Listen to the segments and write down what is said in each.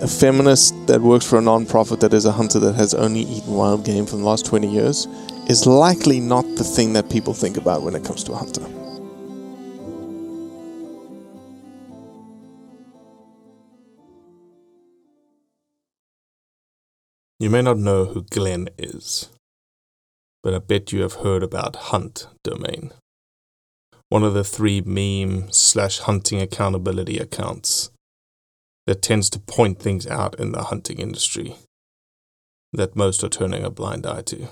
a feminist that works for a non-profit that is a hunter that has only eaten wild game for the last 20 years is likely not the thing that people think about when it comes to a hunter. You may not know who Glenn is, but I bet you have heard about Hunt Domain, one of the three meme slash hunting accountability accounts that tends to point things out in the hunting industry that most are turning a blind eye to.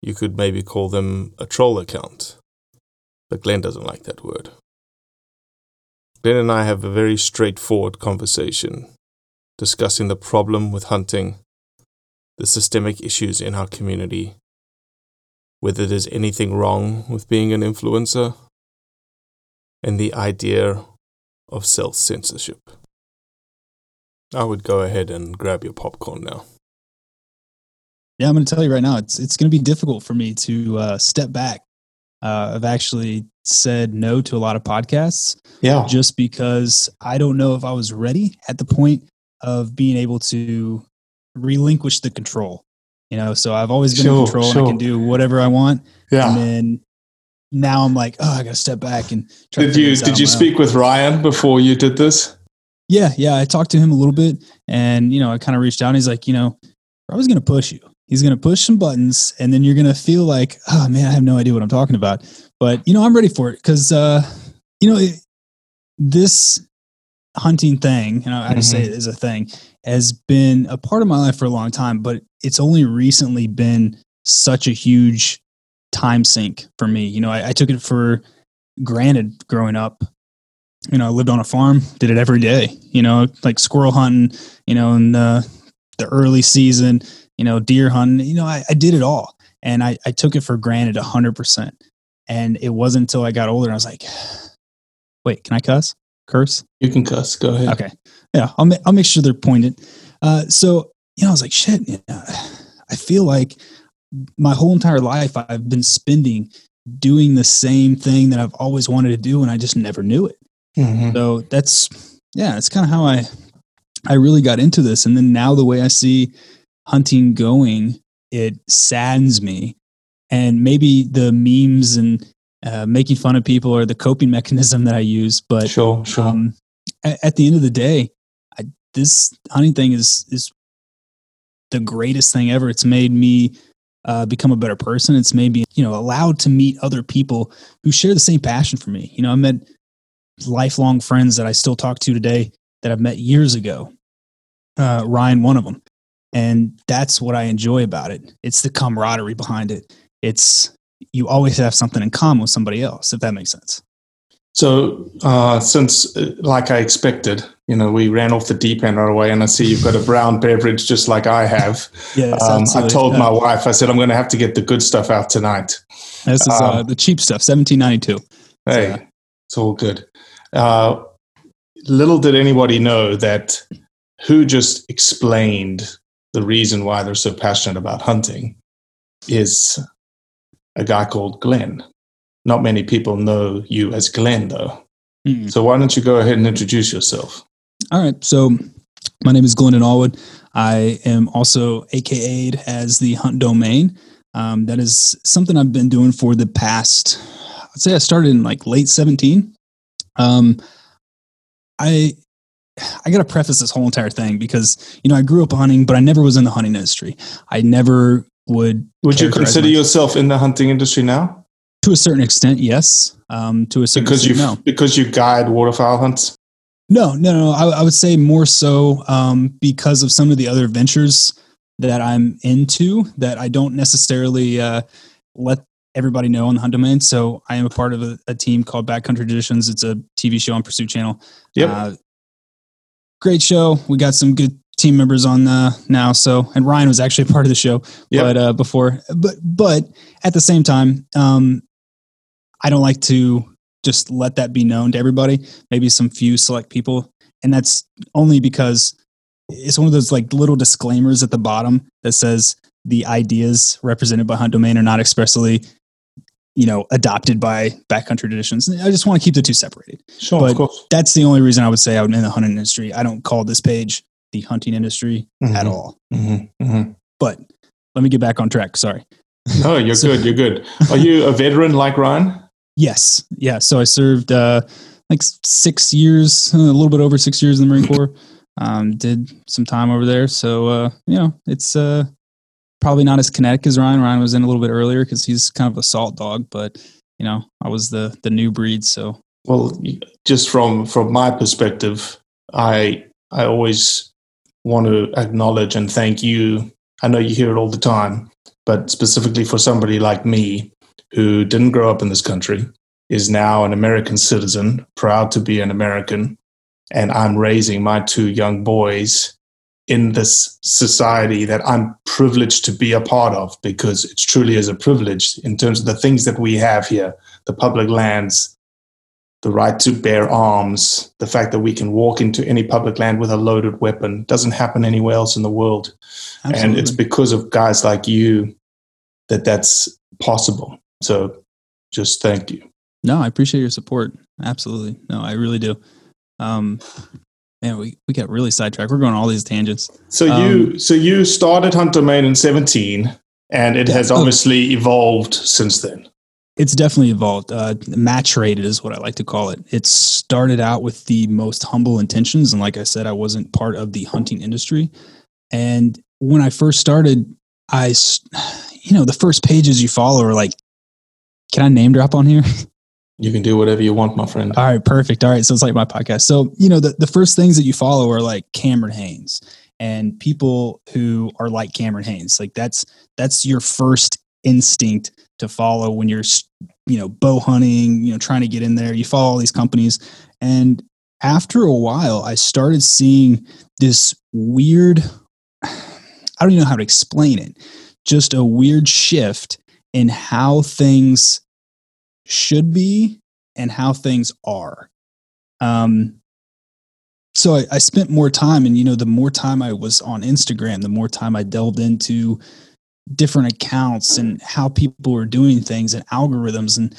You could maybe call them a troll account, but Glenn doesn't like that word. Glenn and I have a very straightforward conversation discussing the problem with hunting, the systemic issues in our community, whether there's anything wrong with being an influencer, and the idea of self censorship. I would go ahead and grab your popcorn now. Yeah, I'm going to tell you right now, it's it's going to be difficult for me to uh, step back. Uh, I've actually said no to a lot of podcasts, Yeah. just because I don't know if I was ready at the point of being able to relinquish the control. You know, so I've always been Sure, in control. and I can do whatever I want, and Yeah. then now I'm like, oh, I got to step back and. Try to Did you did you my own. speak with Ryan before you did this? Yeah, yeah. I talked to him a little bit and, you know, I kind of reached out and he's like, you know, Robbie's going to push you. He's going to push some buttons and then you're going to feel like, oh man, I have no idea what I'm talking about. But, you know, I'm ready for it because, uh, you know, it, this hunting thing, know, I just say it is a thing, has been a part of my life for a long time, but it's only recently been such a huge time sink for me. You know, I, I took it for granted growing up you know, I lived on a farm, did it every day, you know, like squirrel hunting, you know, in the, the early season, you know, deer hunting, you know, I, I did it all. And I, I took it for granted a hundred percent. And it wasn't until I got older, I was like, wait, can I cuss? Curse? You can cuss. Go ahead. Okay. Yeah. I'll, ma- I'll make sure they're pointed. Uh, so, you know, I was like, shit, you know, I feel like my whole entire life I've been spending doing the same thing that I've always wanted to do. And I just never knew it. Mhm. So that's yeah, that's kind of how I I really got into this. And then now the way I see hunting going it saddens me. And maybe the memes and uh, making fun of people are the coping mechanism that I use. But sure, sure. Um, at, at, the end of the day, I, this hunting thing is is the greatest thing ever. It's made me uh, become a better person. It's maybe, you know, allowed to meet other people who share the same passion for me. You know, I met lifelong friends that I still talk to today that I've met years ago. Uh, Ryan, one of them. And that's what I enjoy about it. It's the camaraderie behind it. It's you always have something in common with somebody else, if that makes sense. So, uh, since, uh, like I expected, you know, we ran off the deep end right away, and I see you've got a brown beverage just like I have. yes, um, I told my wife, I said, I'm going to have to get the good stuff out tonight. This is uh, um, the cheap stuff, 1792. Hey, so, it's all good. Uh, little did anybody know that who just explained the reason why they're so passionate about hunting is a guy called Glenn. Not many people know you as Glenn, though. Mm-hmm. So why don't you go ahead and introduce yourself? All right. So my name is Glennon Allwood. I am also AKA'd as the Hunt Domain. Um, that is something I've been doing for the past, I'd say I started in like late 17. Um, I I got to preface this whole entire thing because you know I grew up hunting, but I never was in the hunting industry. I never would. Would you consider myself. yourself in the hunting industry now? To a certain extent, yes. Um, to a certain because you no. because you guide waterfowl hunts. No, no, no. I, I would say more so um, because of some of the other ventures that I'm into that I don't necessarily uh, let everybody know on the hunt domain. So I am a part of a, a, team called Backcountry Traditions. It's a TV show on Pursuit Channel. Yep. Uh, great show. We got some good team members on uh, now. So, and Ryan was actually a part of the show, yep. but uh, before, but but at the same time, um, I don't like to just let that be known to everybody. Maybe some few select people, and that's only because it's one of those like little disclaimers at the bottom that says the ideas represented by Hunt Domain are not expressly you know, adopted by backcountry traditions. I just want to keep the two separated. Sure, but of course. That's the only reason I would say I'm in the hunting industry. I don't call this page the hunting industry mm-hmm. at all. Mm-hmm. Mm-hmm. But let me get back on track. Sorry. No, you're so, good. You're good. Are you a veteran like Ryan? Yes. Yeah. So I served uh, like six years, a little bit over six years in the Marine Corps. Um, did some time over there. So, uh, you know, it's, uh, probably not as kinetic as Ryan. Ryan was in a little bit earlier because he's kind of a salt dog, but you know, I was the the new breed. So well, just from from my perspective, I I always want to acknowledge and thank you. I know you hear it all the time, but specifically for somebody like me who didn't grow up in this country, is now an American citizen, proud to be an American, and I'm raising my two young boys in this society that I'm privileged to be a part of because it truly is a privilege in terms of the things that we have here the public lands, the right to bear arms, the fact that we can walk into any public land with a loaded weapon doesn't happen anywhere else in the world. Absolutely. And it's because of guys like you that that's possible. So just thank you. No, I appreciate your support. Absolutely. No, I really do. Um, Man, we, we got really sidetracked. We're going all these tangents. So um, you so you started Hunt Domain in 17 and it has obviously evolved since then. It's definitely evolved. Uh, maturated is what I like to call it. It started out with the most humble intentions. And like I said, I wasn't part of the hunting industry. And when I first started, I, you know, the first pages you follow are like, can I name drop on here? You can do whatever you want, my friend. All right, perfect. All right, so it's like my podcast. So you know, the the first things that you follow are like Cameron Hanes and people who are like Cameron Hanes. Like that's that's your first instinct to follow when you're you know bow hunting, you know, trying to get in there. You follow all these companies, and after a while, I started seeing this weird. I don't even know how to explain it. Just a weird shift in how things should be and how things are. Um, so I, I, spent more time, and you know, the more time I was on Instagram, the more time I delved into different accounts and how people were doing things and algorithms, and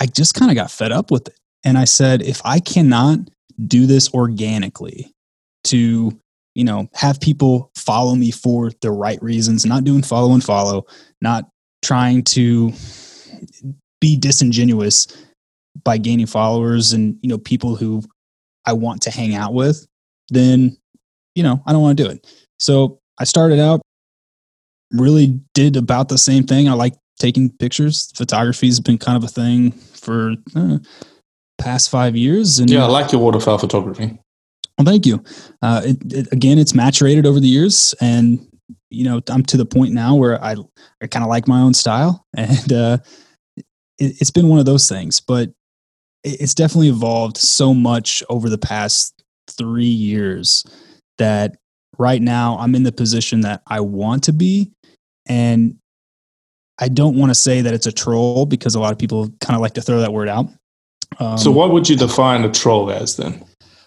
I just kind of got fed up with it. And I said, if I cannot do this organically to you know, have people follow me for the right reasons, not doing follow and follow, not trying to be disingenuous by gaining followers and, you know, people who I want to hang out with, then, you know, I don't want to do it. So I started out, really did about the same thing. I like taking pictures. Photography has been kind of a thing for uh, past five years. And yeah, I like your waterfowl photography. Well, thank you. Uh, it, it, again, it's maturated over the years, and you know, I'm to the point now where I I kind of like my own style, and uh, it, has been one of those things. But it's definitely evolved so much over the past three years that right now I'm in the position that I want to be, and I don't want to say that it's a troll because a lot of people kind of like to throw that word out. Um, so, what would you define a troll as then?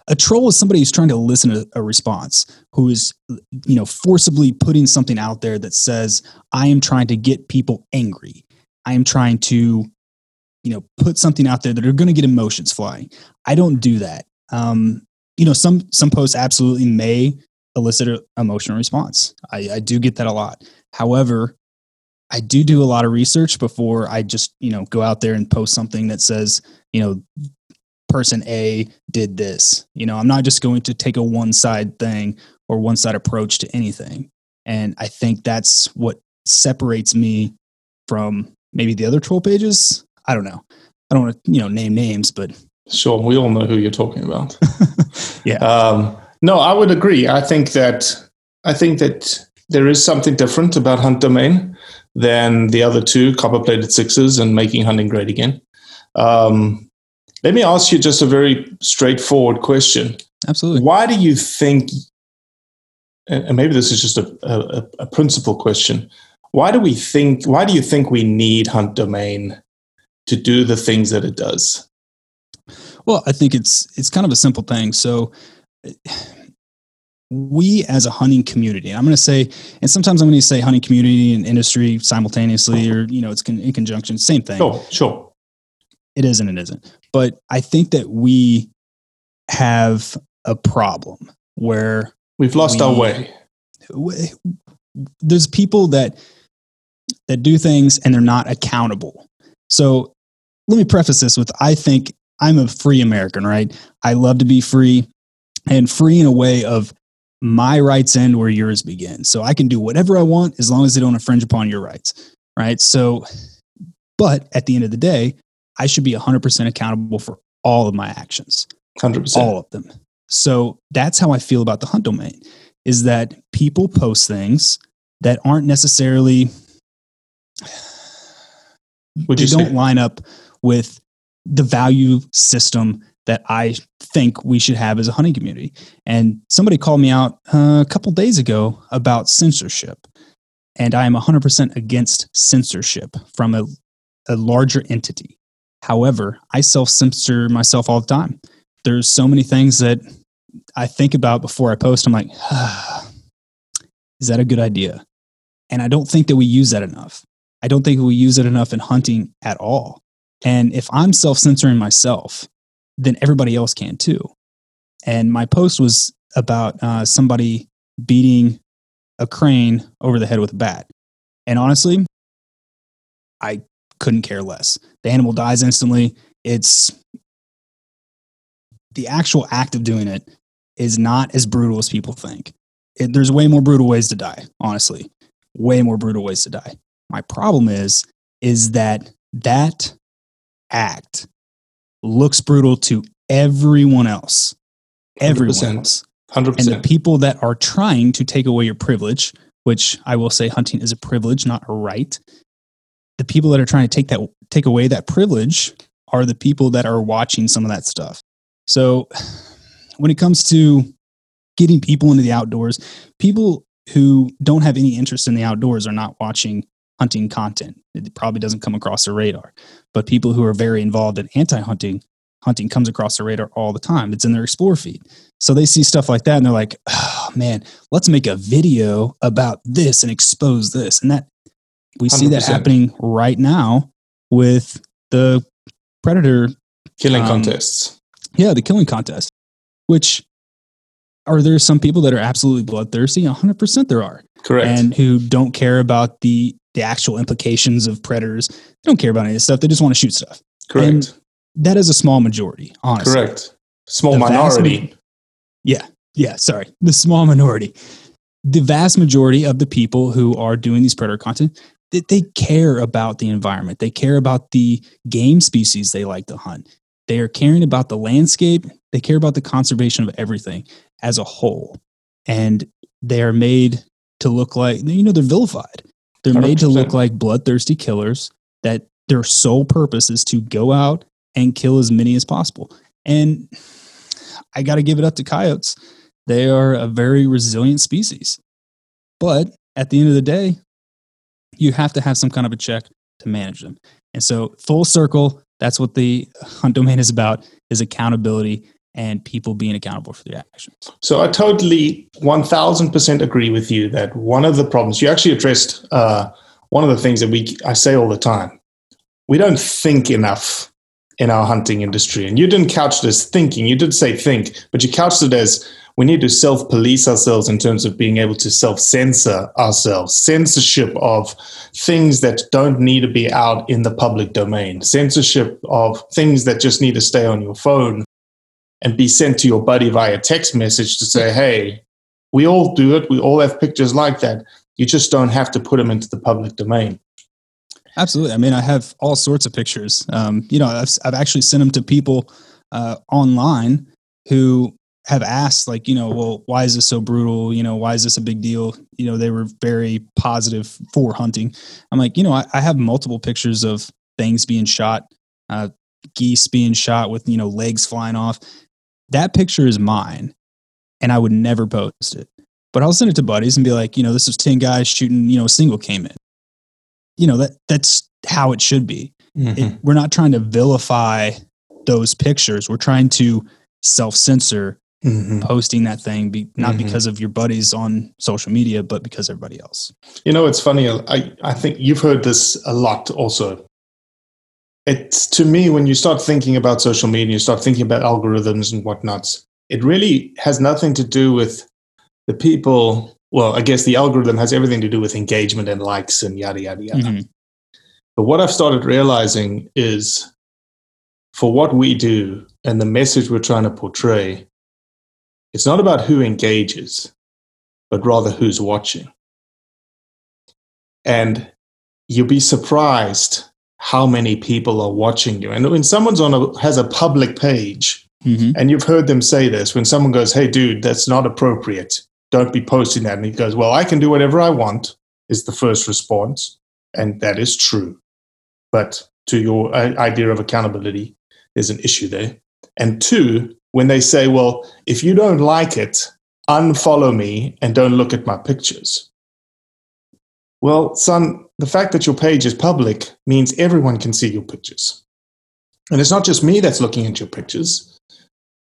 A troll is somebody who's trying to listen to a response, who is, you know, forcibly putting something out there that says, I am trying to get people angry. I am trying to, you know, put something out there that are going to get emotions flying. I don't do that. Um, you know, some some posts absolutely may elicit an emotional response. I, I do get that a lot. However, I do do a lot of research before I just, you know, go out there and post something that says, you know, person A did this. You know, I'm not just going to take a one side thing or one side approach to anything. And I think that's what separates me from maybe the other troll pages. I don't know. I don't want to, you know, name names, but sure, we all know who you're talking about. yeah. Um, no, I would agree. I think that I think that there is something different about Hunt Domain than the other two copper plated sixes and making hunting great again. Um, let me ask you just a very straightforward question. Absolutely. Why do you think, and maybe this is just a, a, a principal question, why do we think, why do you think we need Hunt Domain to do the things that it does? Well, I think it's it's kind of a simple thing. So we as a hunting community, I'm going to say, and sometimes I'm going to say hunting community and industry simultaneously, or you know, it's in conjunction, same thing. Sure, sure it is and it isn't. But I think that we have a problem where we've lost we, our way. There's people that that do things and they're not accountable. So let me preface this with I think I'm a free American, right? I love to be free and free in a way of my rights end where yours begin. So I can do whatever I want as long as they don't infringe upon your rights, right? So, but at the end of the day, I should be 100% accountable for all of my actions. 100%. All of them. So that's how I feel about the hunt domain is that people post things that aren't necessarily Would they you don't say? line up with the value system that I think we should have as a hunting community. And somebody called me out uh, a couple days ago about censorship. And I am 100% against censorship from a, a larger entity. However, I self censor myself all the time. There's so many things that I think about before I post. I'm like, ah, is that a good idea? And I don't think that we use that enough. I don't think we use it enough in hunting at all. And if I'm self censoring myself, then everybody else can too. And my post was about uh, somebody beating a crane over the head with a bat. And honestly, I couldn't care less. The animal dies instantly. It's the actual act of doing it is not as brutal as people think. It, there's way more brutal ways to die, honestly. Way more brutal ways to die. My problem is is that that act looks brutal to everyone else. Everyone 100%. else. 100%. And the people that are trying to take away your privilege, which I will say hunting is a privilege, not a right, the people that are trying to take that take away that privilege are the people that are watching some of that stuff. So when it comes to getting people into the outdoors, people who don't have any interest in the outdoors are not watching hunting content. It probably doesn't come across their radar. But people who are very involved in anti-hunting, hunting comes across their radar all the time. It's in their explore feed. So they see stuff like that and they're like, oh man, let's make a video about this and expose this. And that we 100%. see that happening right now with the predator killing um, contests. Yeah, the killing contest, which are there some people that are absolutely bloodthirsty? 100% there are. Correct. And who don't care about the the actual implications of predators. They don't care about any of this stuff. They just want to shoot stuff. Correct. And that is a small majority, honestly. Correct. Small The minority. ma- yeah. Yeah. Sorry. The small minority. The vast majority of the people who are doing these predator content, they, they care about the environment. They care about the game species they like to hunt. They are caring about the landscape. They care about the conservation of everything as a whole. And they are made to look like, you know, they're vilified. They're made to look like bloodthirsty killers that their sole purpose is to go out and kill as many as possible. And I got to give it up to coyotes. They are a very resilient species. But at the end of the day, you have to have some kind of a check to manage them. And so full circle, that's what the hunt domain is about is accountability and people being accountable for their actions. So I totally 1000% agree with you that one of the problems, you actually addressed uh, one of the things that we I say all the time. We don't think enough in our hunting industry. And you didn't couch it as thinking, you did say think, but you couched it as we need to self police ourselves in terms of being able to self censor ourselves, censorship of things that don't need to be out in the public domain, censorship of things that just need to stay on your phone and be sent to your buddy via text message to say, hey, we all do it. We all have pictures like that. You just don't have to put them into the public domain. Absolutely. I mean, I have all sorts of pictures. Um, you know, I've, I've actually sent them to people uh, online who have asked, like, you know, well, why is this so brutal? You know, why is this a big deal? You know, they were very positive for hunting. I'm like, you know, I, I have multiple pictures of things being shot, uh, geese being shot with, you know, legs flying off. That picture is mine, and I would never post it. But I'll send it to buddies and be like, you know, this is 10 guys shooting, you know, a single came in you know that that's how it should be it, we're not trying to vilify those pictures we're trying to self-censor Mhm. posting that thing be, not Mhm. because of your buddies on social media but because everybody else You know, it's funny. I, I think you've heard this a lot also. It's to me, when you start thinking about social media, you start thinking about algorithms and whatnots, it really has nothing to do with the people. Well, I guess the algorithm has everything to do with engagement and likes and yada, yada, yada. Mhm. But what I've started realizing is for what we do and the message we're trying to portray, it's not about who engages, but rather who's watching. And you'll be surprised how many people are watching you. And when someone's on a has a public page, Mhm. and you've heard them say this, when someone goes, "Hey, dude, that's not appropriate. Don't be posting that," and he goes, "Well, I can do whatever I want," is the first response, and that is true. But to your idea of accountability, there's an issue there. And two, when they say, "Well, if you don't like it, unfollow me and don't look at my pictures." Well, son, the fact that your page is public means everyone can see your pictures. And it's not just me that's looking at your pictures.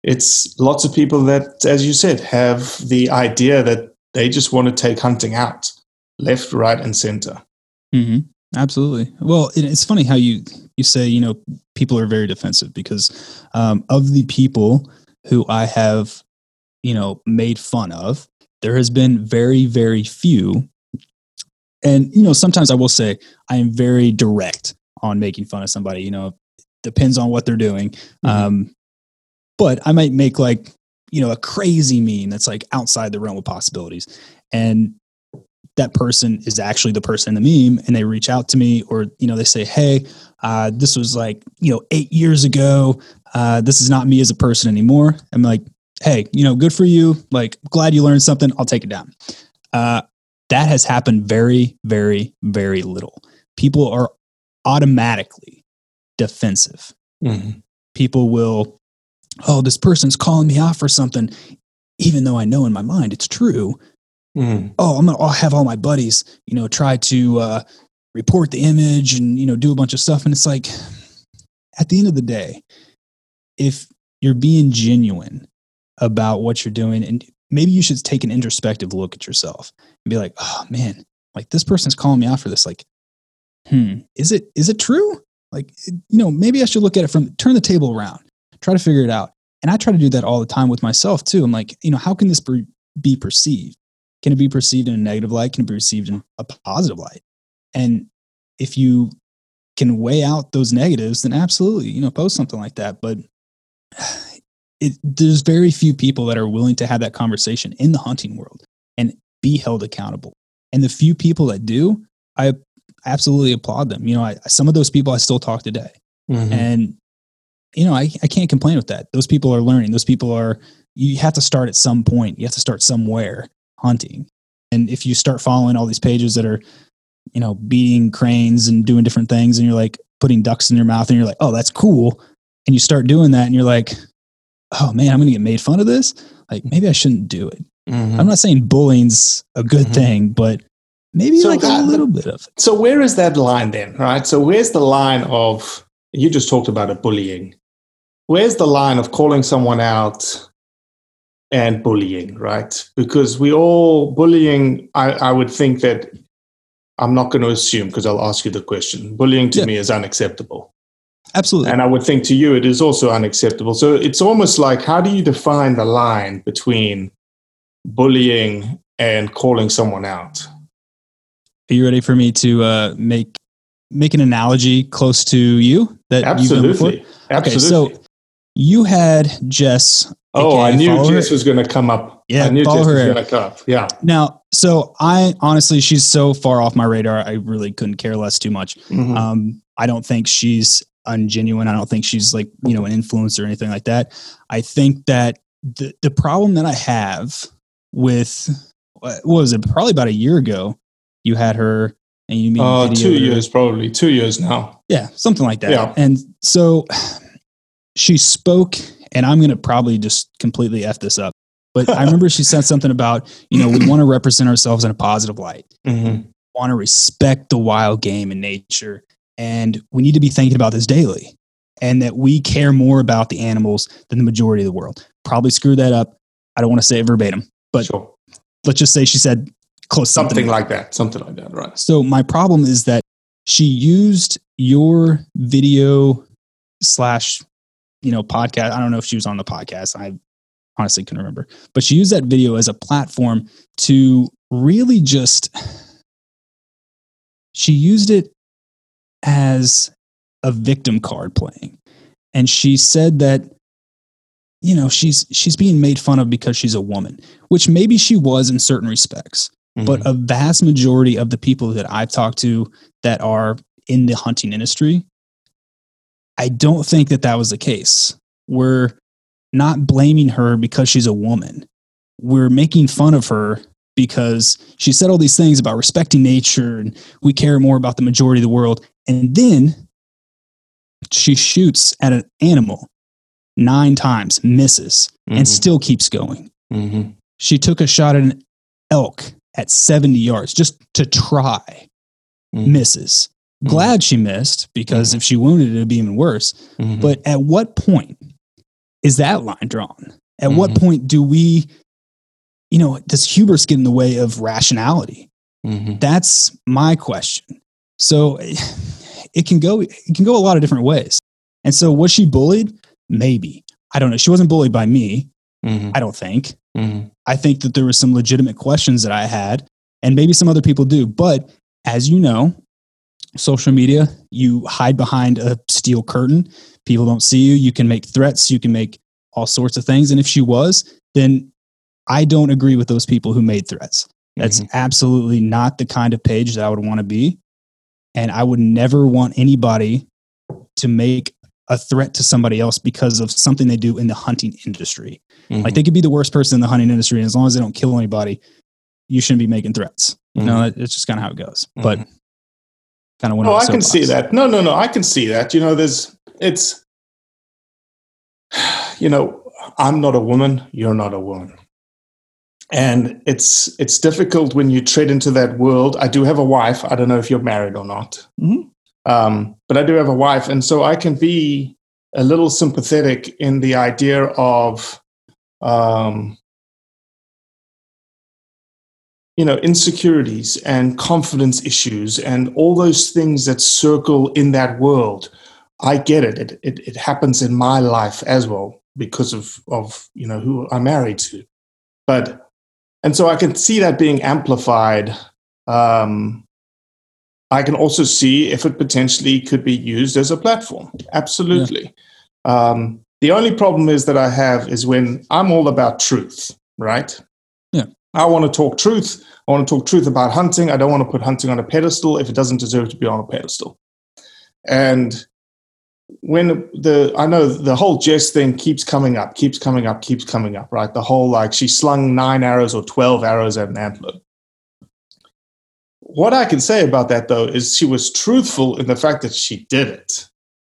It's lots of people that, as you said, have the idea that they just want to take hunting out left, right, and center. hmm Absolutely. Well, it's funny how you you say you know people are very defensive because um, of the people who I have you know made fun of, there has been very very few, and you know sometimes I will say I am very direct on making fun of somebody. You know, depends on what they're doing. Um, but I might make like you know a crazy meme that's like outside the realm of possibilities, and that person is actually the person in the meme and they reach out to me or you know they say hey uh, this was like you know eight years ago. Uh, this is not me as a person anymore. I'm like hey you know good for you. Like glad you learned something. I'll take it down. Uh, that has happened very very very little. People are automatically defensive. People will oh this person's calling me out for something even though i know in my mind it's true oh i'm gonna I'll have all my buddies you know try to uh, report the image and you know do a bunch of stuff. And it's like at the end of the day if you're being genuine about what you're doing and maybe you should take an introspective look at yourself and be like oh man like this person's calling me out for this. Like hmm is it is it true? Like you know maybe i should look at it from turn the table around try to figure it out. And I try to do that all the time with myself too. I'm like, you know, how can this be perceived? Can it be perceived in a negative light? Can it be perceived in a positive light? And if you can weigh out those negatives, then absolutely, you know, post something like that. But it, there's very few people that are willing to have that conversation in the hunting world and be held accountable. And the few people that do, I absolutely applaud them. You know, I, some of those people I still talk today. Mhm. And, you know, I, I can't complain with that. Those people are learning. Those people are, you have to start at some point. You have to start somewhere hunting. And if you start following all these pages that are, you know, beating cranes and doing different things, and you're like putting ducks in your mouth, and you're like, oh, that's cool. And you start doing that, and you're like, oh man, I'm going to get made fun of this. Like maybe I shouldn't do it. Mhm. I'm not saying bullying's a good Mhm. thing, but maybe So like a little bit of it. So where is that line then, right? So where's the line of you just talked about a bullying. Where's the line of calling someone out and bullying, right? Because we all bullying. I, I would think that I'm not going to assume because I'll ask you the question. Bullying to Yeah. me is unacceptable, Absolutely. and I would think to you it is also unacceptable. So it's almost like how do you define the line between bullying and calling someone out? Are you ready for me to uh, make make an analogy close to you that you've done before? Absolutely, absolutely. Okay, so you had Jess. Oh, I knew this was going to come up. Yeah, I knew her was going to come up. Yeah. Now, so I honestly, she's so far off my radar. I really couldn't care less too much. Mhm. Um, I don't think she's ungenuine. I don't think she's like you know an influencer or anything like that. I think that the the problem that I have with what was it probably about a year ago, you had her and you made Uh, two years, probably two years now. yeah, something like that. Yeah. And so she spoke, and I'm going to probably just completely F this up. But I remember she said something about, you know, we want to represent ourselves in a positive light, Mm-hmm. want to respect the wild game and nature. And we need to be thinking about this daily and that we care more about the animals than the majority of the world. Probably screwed that up. I don't want to say it verbatim, but Sure. let's just say she said close something, Something like that. Something like that. Right. so my problem is that she used your video slash, you know, podcast. I don't know if she was on the podcast. I honestly couldn't remember, but she used that video as a platform to really just. She used it as a victim card playing, and she said that you know she's she's being made fun of because she's a woman, which maybe she was in certain respects mm-hmm. but a vast majority of the people that I've talked to that are in the hunting industry, I don't think that that was the case. We're not blaming her because she's a woman. We're making fun of her because she said all these things about respecting nature and we care more about the majority of the world. And then she shoots at an animal nine times, misses, and Mhm. still keeps going. Mm-hmm. She took a shot at an elk at 70 yards just to try, Mhm. misses. Mhm. Glad she missed because if she wounded it, it'd be even worse. Mhm. But at what point is that line drawn? At what Mhm. point do we, you know, does hubris get in the way of rationality? Mm-hmm. That's my question. So it can go it can go a lot of different ways. And so was she bullied? Maybe. I don't know. She wasn't bullied by me, Mm-hmm. I don't think. Mm-hmm. I think that there were some legitimate questions that I had, and maybe some other people do. But as you know, social media, you hide behind a steel curtain. People don't see you. You can make threats, you can make all sorts of things. And if she was, then I don't agree with those people who made threats. That's mm-hmm. absolutely not the kind of page that I would want to be. And I would never want anybody to make a threat to somebody else because of something they do in the hunting industry. Mm-hmm. Like they mm-hmm. could be the worst person in the hunting industry, and as long as they don't kill anybody, you shouldn't be making threats. Mm-hmm. You know, it- it's just kind of how it goes. But kind of went Oh, I can see that. No, no, no. I can see that. You know, there's, it's, you know, I'm not a woman. You're not a woman. And it's it's difficult when you tread into that world. I do have a wife. I don't know if you're married or not, Mhm. um, but I do have a wife, and so I can be a little sympathetic in the idea of, um, you know, insecurities and confidence issues and all those things that circle in that world. I get it. It, it, it happens in my life as well. because of of you know who I'm married to, but and so I can see that being amplified. Um, I can also see if it potentially could be used as a platform. Absolutely. Um, the only problem is that I have is when I'm all about truth, right? I want to talk truth. I want to talk truth about hunting. I don't want to put hunting on a pedestal if it doesn't deserve to be on a pedestal. And when the I know the whole Jess thing keeps coming up, keeps coming up, keeps coming up, right? The whole like she slung nine arrows or twelve arrows at an antelope. What I can say about that though is she was truthful in the fact that she did it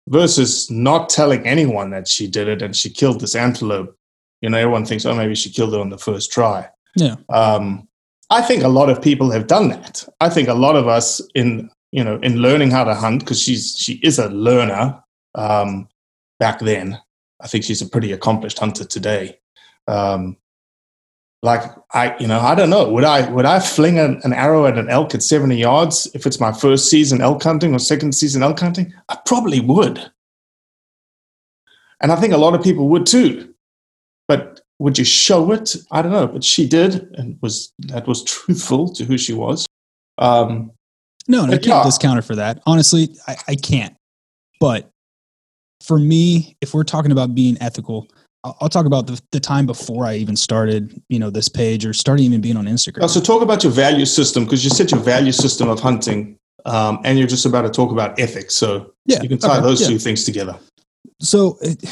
versus not telling anyone that she did it and she killed this antelope. You know, everyone thinks, oh, maybe she killed it on the first try. Yeah. Um, I think a lot of people have done that. I think a lot of us in you know in learning how to hunt because she's she is a learner. Um, back then, I think she's a pretty accomplished hunter today. Um, like I, you know, I don't know. Would I would I fling an, an, arrow at an elk at seventy yards if it's my first season elk hunting or second season elk hunting? I probably would, and I think a lot of people would too. But would you show it? I don't know, but she did, and was that was truthful to who she was. Um, no, and I can't yeah. discount her for that. Honestly, I, I can't. But for me, if we're talking about being ethical, I'll talk about the, the time before I even started, you know, this page or starting even being on Instagram. Oh, so talk about your value system because you said your value system of hunting, um, and you're just about to talk about ethics. So yeah, you can tie okay, those yeah. two things together. So it,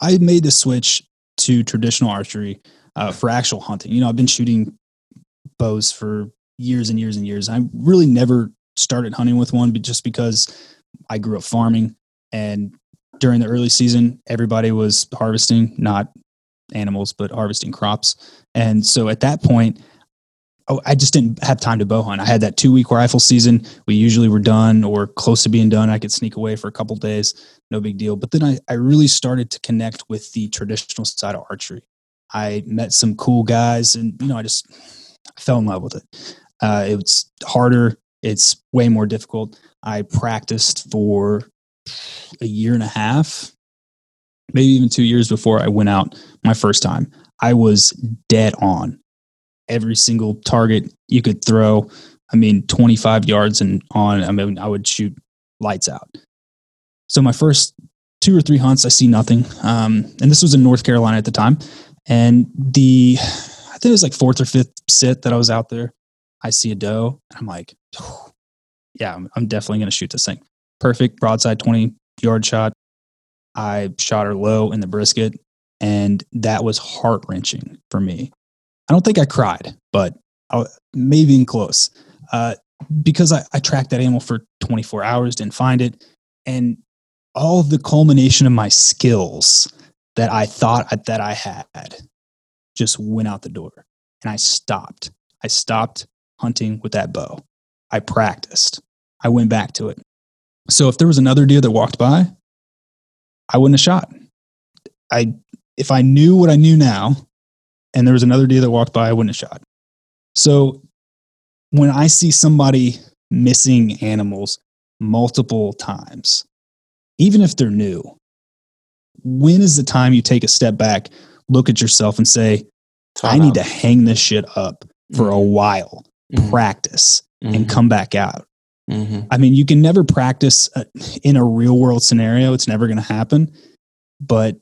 I made the switch to traditional archery uh, for actual hunting. You know, I've been shooting bows for years and years and years. I really never started hunting with one, but just because I grew up farming and during the early season, everybody was harvesting, not animals, but harvesting crops. And so at that point, I just didn't have time to bow hunt. I had that two week rifle season. We usually were done or close to being done. I could sneak away for a couple days, no big deal. But then I, I really started to connect with the traditional side of archery. I met some cool guys and, you know, I just I fell in love with it. Uh, it's harder, it's way more difficult. I practiced for a year and a half, maybe even two years before I went out my first time. I was dead on every single target you could throw. I mean, 25 yards and on. I mean, I would shoot lights out. So my first two or three hunts, I see nothing. Um, and this was in North Carolina at the time. And the, I think it was like fourth or fifth sit that I was out there. I see a doe. And I'm like, yeah, I'm, I'm definitely going to shoot this thing perfect broadside 20 yard shot. I shot her low in the brisket, and that was heart wrenching for me. I don't think I cried, but I, maybe in close uh, because I, I tracked that animal for 24 hours, didn't find it, and all the culmination of my skills that I thought that I had just went out the door, and I stopped. I stopped hunting with that bow. I practiced. I went back to it. So if there was another deer that walked by, I wouldn't have shot. I if I knew what I knew now, and there was another deer that walked by, I wouldn't have shot. So when I see somebody missing animals multiple times, even if they're new, when is the time you take a step back, look at yourself, and say, I need to hang this shit up for mm-hmm. a while, mm-hmm. practice, mm-hmm. and come back out? Mm-hmm. I mean, you can never practice uh, in a real world scenario. It's never going to happen. But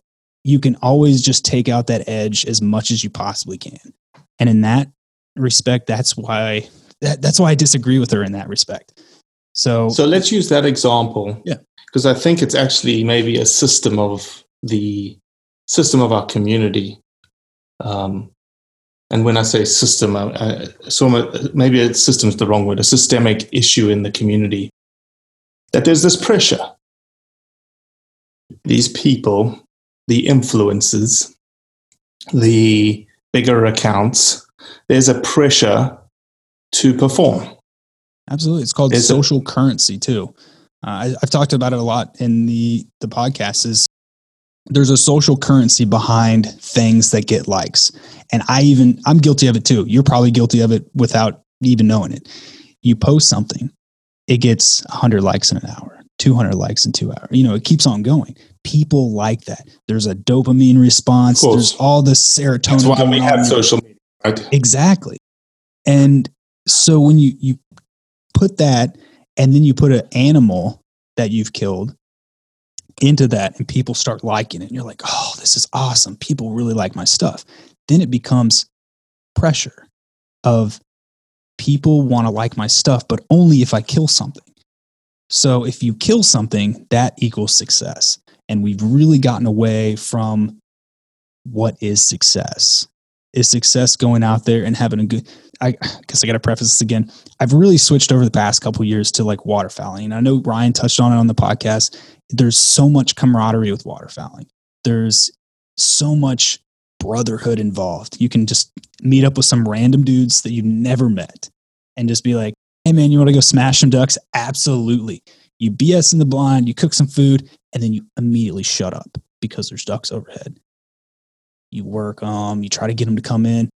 you can always just take out that edge as much as you possibly can. And in that respect, that's why that, that's why I disagree with her in that respect. So, so let's use that example. Yeah, because I think it's actually maybe a system of the system of our community. Um, and when I say system, I, I, so maybe a system is the wrong word, a systemic issue in the community, that there's this pressure. These people, the influences, the bigger accounts, there's a pressure to perform. Absolutely. It's called there's social a, currency too. Uh, I, I've talked about it a lot in the, the podcast is there's a social currency behind things that get likes. And I even, I'm guilty of it too. You're probably guilty of it without even knowing it. You post something, it gets 100 likes in an hour, 200 likes in two hours. You know, it keeps on going. People like that. There's a dopamine response. There's all this serotonin. That's why we have social media, right? Exactly. And so when you you put that and then you put an animal that you've killed into that and people start liking it and you're like, "Oh, this is awesome. People really like my stuff." Then it becomes pressure of people want to like my stuff, but only if I kill something. So if you kill something, that equals success. And we've really gotten away from what is success. Is success going out there and having a good I guess I got to preface this again. I've really switched over the past couple years to like waterfowling. And I know Ryan touched on it on the podcast. There's so much camaraderie with waterfowling. There's so much brotherhood involved. You can just meet up with some random dudes that you've never met and just be like, hey man, you want to go smash some ducks? Absolutely. You BS in the blind, you cook some food, and then you immediately shut up because there's ducks overhead. You work them, you try to get them to come in.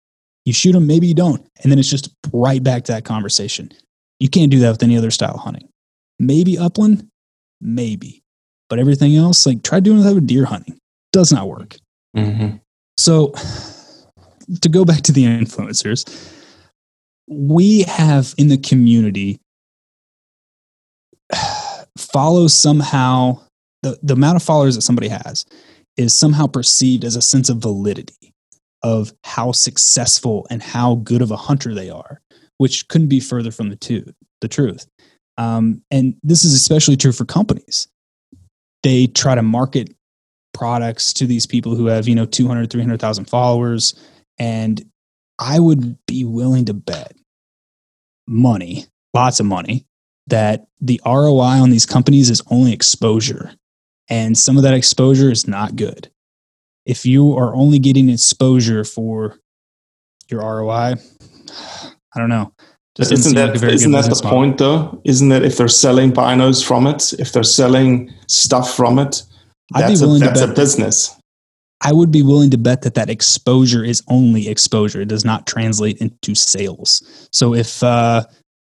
You shoot them, maybe you don't. And then it's just right back to that conversation. You can't do that with any other style of hunting. Maybe upland, maybe. But everything else, like try doing that with deer hunting. Does not work. Mm-hmm. So, to go back to the influencers, we have in the community follow somehow the, the amount of followers that somebody has is somehow perceived as a sense of validity of how successful and how good of a hunter they are, which couldn't be further from the two, the truth. Um, and this is especially true for companies. They try to market products to these people who have, you know, 200, 300,000 followers. And I would be willing to bet money, lots of money, that the ROI on these companies is only exposure. And some of that exposure is not good. If you are only getting exposure for your ROI, I don't know. Just isn't that, like isn't that the model. point though? Isn't that if they're selling binos from it, if they're selling stuff from it, I'd be that's, a, willing to that's a business. I would be willing to bet that that exposure is only exposure. It does not translate into sales. So if uh,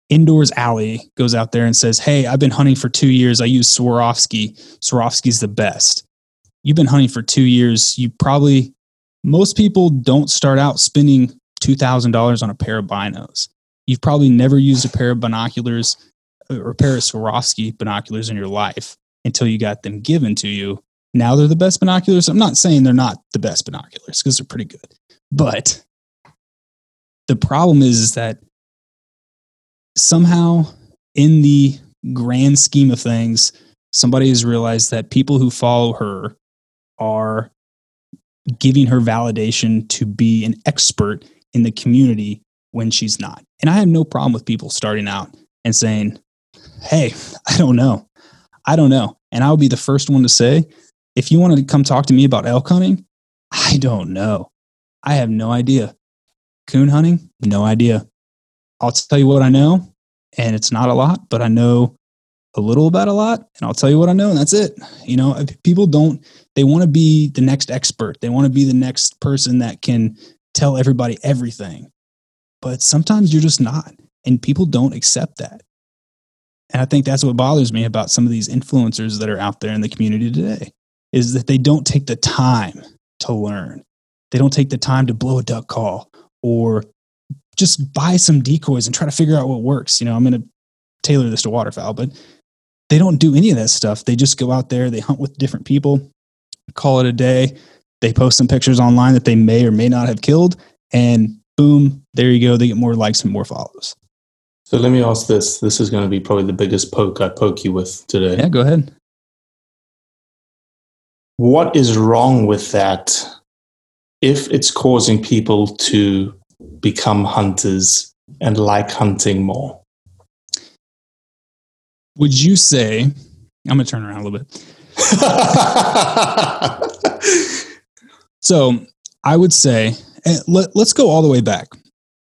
Indoors Alley goes out there and says, "Hey, I've been hunting for two years. I use Swarovski. Swarovski's the best." You've been hunting for two years. You probably most people don't start out spending two thousand dollars on a pair of binos. You've probably never used a pair of binoculars uh, or a pair of Swarovski binoculars in your life until you got them given to you now they're the best binoculars. I'm not saying they're not the best binoculars because they're pretty good. But the problem is, is that somehow in the grand scheme of things, somebody has realized that people who follow her are giving her validation to be an expert in the community when she's not. And I have no problem with people starting out and saying, Hey, I don't know. I don't know. And I would be the first one to say, if you want to come talk to me about elk hunting, I don't know. I have no idea. Coon hunting, no idea. I'll tell you what I know, and it's not a lot, but I know a little about a lot, and I'll tell you what I know, and that's it. You know, people don't, they want to be the next expert. They want to be the next person that can tell everybody everything. But sometimes you're just not, and people don't accept that. And I think that's what bothers me about some of these influencers that are out there in the community today is that they don't take the time to learn. They don't take the time to blow a duck call or just buy some decoys and try to figure out what works. You know, I'm going to tailor this to waterfowl, but they don't do any of that stuff. They just go out there, they hunt with different people, call it a day. They post some pictures online that they may or may not have killed, and boom, there you go. They get more likes and more follows. So let me ask this. This is going to be probably the biggest poke I poke you with today. Yeah, go ahead. What is wrong with that if it's causing people to become hunters and like hunting more? Would you say, I'm going to turn around a little bit. so I would say, let, let's go all the way back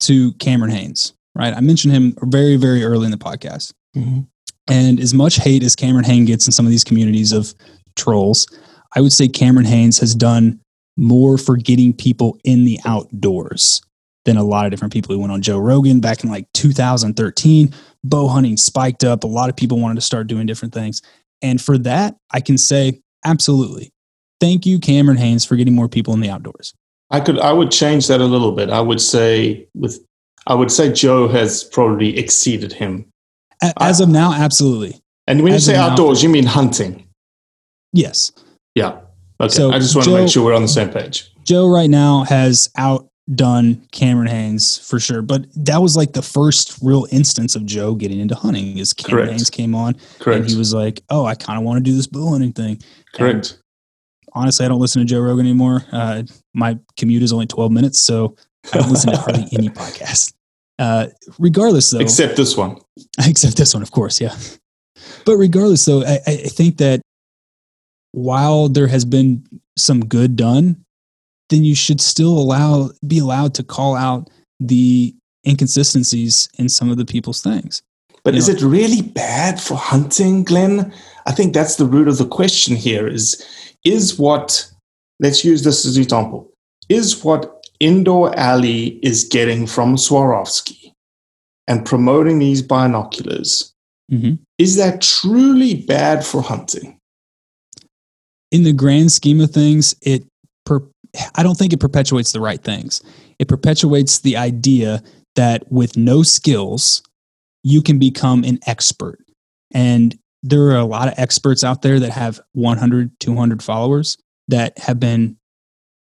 to Cameron Hanes, right? I mentioned him very, very early in the podcast. Mhm. And as much hate as Cameron Hanes gets in some of these communities of trolls, I would say Cameron Hanes has done more for getting people in the outdoors than a lot of different people who went on Joe Rogan back in like 2013. Bow hunting spiked up. A lot of people wanted to start doing different things. And for that, I can say absolutely. Thank you, Cameron Hanes, for getting more people in the outdoors. I could I would change that a little bit. I would say with I would say Joe has probably exceeded him. As of now, absolutely. And when As you say of now- outdoors, you mean hunting. Yes. Yeah. Okay. So, I just want to make sure we're on the same page. Joe right now has outdone Cameron Hanes for sure. But that was like the first real instance of Joe getting into hunting is Cameron Correct. Hanes came on Correct. and he was like, Oh, I kind of want to do this bow hunting thing. Correct. honestly, I don't listen to Joe Rogan anymore. Uh, my commute is only 12 minutes, so I don't listen to hardly any podcast. Uh, regardless, though, Except this one. except this one, of course, yeah. But regardless, though, I I think that while there has been some good done, then you should still allow be allowed to call out the inconsistencies in some of the people's things. But You is know- it really bad for hunting, Glenn? I think that's the root of the question here is is what let's use this as an example. Is what Indoor Alley is getting from Swarovski and promoting these binoculars, Mhm. is that truly bad for hunting? in the grand scheme of things, it I don't think it perpetuates the right things. It perpetuates the idea that with no skills, you can become an expert. And there are a lot of experts out there that have 100, 200 followers that have been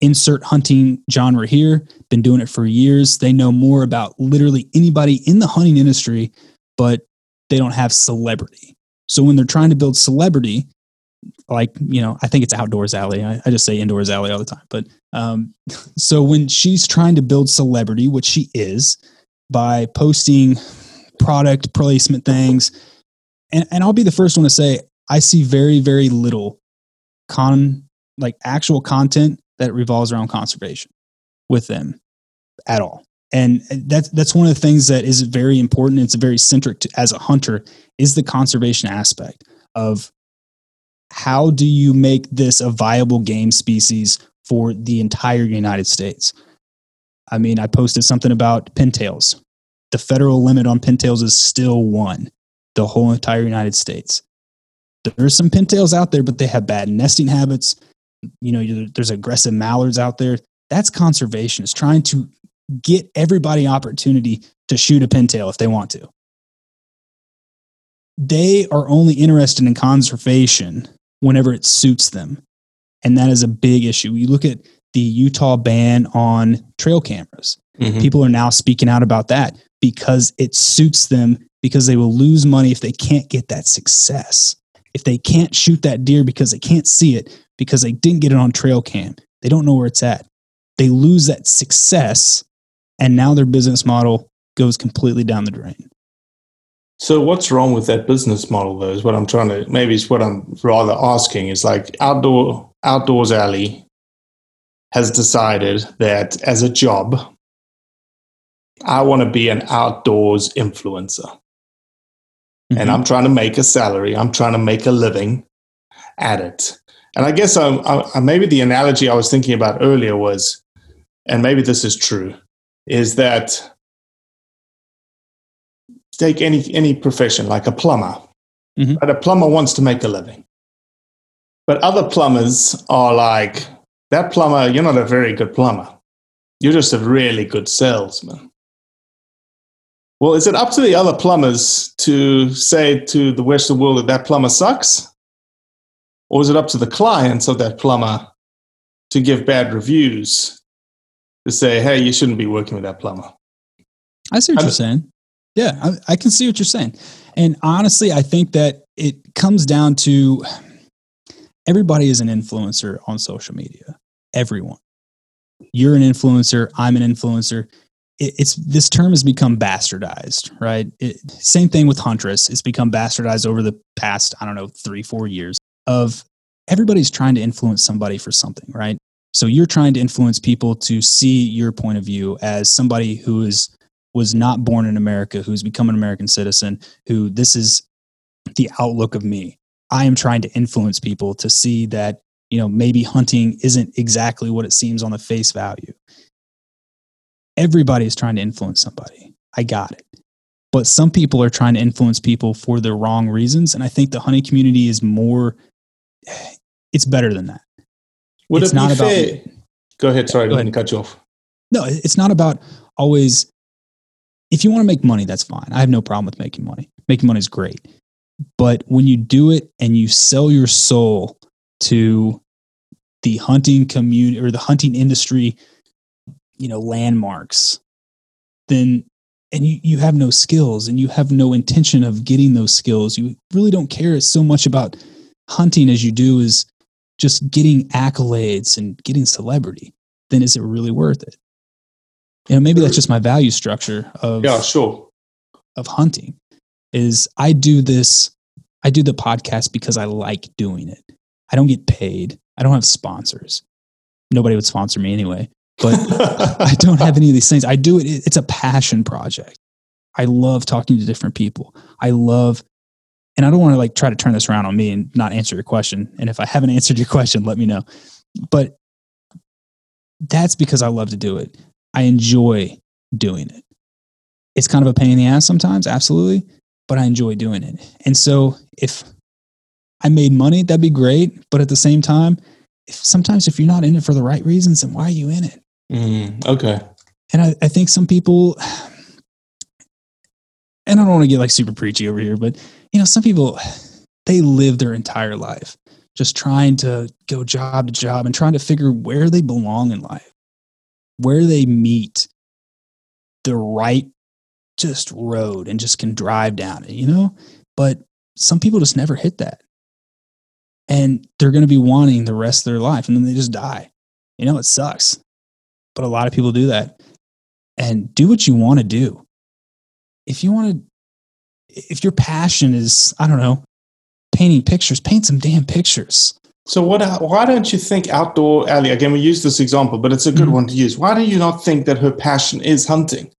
insert hunting genre here, been doing it for years. They know more about literally anybody in the hunting industry, but they don't have celebrity. So when they're trying to build celebrity, like you know i think it's outdoors alley. I, I just say indoors alley all the time but um, so when she's trying to build celebrity which she is by posting product placement things and, and i'll be the first one to say i see very very little con like actual content that revolves around conservation with them at all. And that's that's one of the things that is very important. It's very centric to as a hunter is the conservation aspect of how do you make this a viable game species for the entire United States? I mean, I posted something about pintails. The federal limit on pintails is still one, the whole entire United States. There's some pintails out there, but they have bad nesting habits. You know, there's aggressive mallards out there. That's conservation. It's trying to get everybody opportunity to shoot a pintail if they want to. They are only interested in conservation whenever it suits them. And that is a big issue. You look at the Utah ban on trail cameras. Mhm. People are now speaking out about that because it suits them because they will lose money if they can't get that success. If they can't shoot that deer because they can't see it because they didn't get it on trail cam, they don't know where it's at. They lose that success and now their business model goes completely down the drain. So what's wrong with that business model though is what I'm trying to maybe it's what I'm rather asking is like outdoor outdoors alley has decided that as a job I want to be an outdoors influencer. And mm-hmm. I'm trying to make a salary. I'm trying to make a living at it. And I guess I, I, maybe the analogy I was thinking about earlier was, and maybe this is true, is that take any any profession like a plumber. Mhm. But a plumber wants to make a living. But other plumbers are like, that plumber, you're not a very good plumber. You're just a really good salesman. Well, is it up to the other plumbers to say to the Western world that that plumber sucks? Or is it up to the clients of that plumber to give bad reviews to say, hey, you shouldn't be working with that plumber? I see what I'm- you're saying. Yeah, I, I can see what you're saying. And honestly, I think that it comes down to everybody is an influencer on social media. Everyone. You're an influencer. I'm an influencer. It, it's this term has become bastardized, right? It, same thing with Huntress. It's become bastardized over the past, I don't know, three, four years of everybody's trying to influence somebody for something, right? So you're trying to influence people to see your point of view as somebody who is was not born in America, who's become an American citizen, who this is the outlook of me. I am trying to influence people to see that, you know, maybe hunting isn't exactly what it seems on the face value. Everybody is trying to influence somebody. I got it. But some people are trying to influence people for the wrong reasons. And I think the hunting community is more, it's better than that. Would it's it not about fair? Go ahead. Sorry, I Go didn't cut you off. no, it's not about always. If you want to make money, that's fine. I have no problem with making money. Making money is great. But when you do it and you sell your soul to the hunting community or the hunting industry, you know, landmarks, then and you, you have no skills and you have no intention of getting those skills. You really don't care so much about hunting as you do is just getting accolades and getting celebrity, then is it really worth it? You know, maybe that's just my value structure of Yeah, sure. of hunting is I do this I do the podcast because I like doing it. I don't get paid. I don't have sponsors. Nobody would sponsor me anyway. But I don't have any of these things. I do it it's a passion project. I love talking to different people. I love and I don't want to like try to turn this around on me and not answer your question. And if I haven't answered your question, let me know. But that's because I love to do it. I enjoy doing it. It's kind of a pain in the ass sometimes, absolutely, but I enjoy doing it. And so if I made money, that'd be great. But at the same time, if sometimes if you're not in it for the right reasons, then why are you in it? Mm, okay. And I, I think some people, and I don't want to get like super preachy over here, but you know, some people, they live their entire life just trying to go job to job and trying to figure where they belong in life, where they meet the right just road and just can drive down it, you know? But some people just never hit that. And they're going to be wanting the rest of their life and then they just die. You know, it sucks. But a lot of people do that. And do what you want to do. If you want to, if your passion is, I don't know, painting pictures, paint some damn pictures. So what? Why don't you think outdoor alley? Again, we use this example, but it's a good mm-hmm. one to use. Why do you not think that her passion is hunting?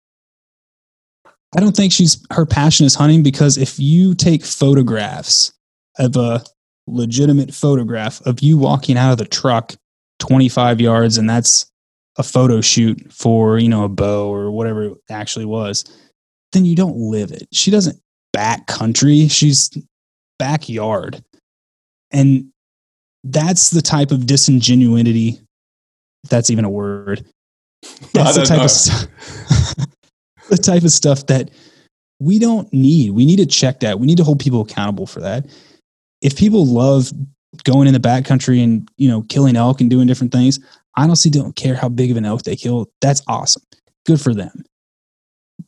I don't think she's her passion is hunting because if you take photographs of a legitimate photograph of you walking out of the truck 25 yards and that's a photo shoot for, you know, a bow or whatever it actually was, then you don't live it. She doesn't back country, she's backyard. And that's the type of disingenuity, if that's even a word. That's the type know. of stuff. the type of stuff that we don't need. We need to check that. We need to hold people accountable for that. If people love going in the backcountry and you know killing elk and doing different things, I honestly don't care how big of an elk they kill. That's awesome. Good for them.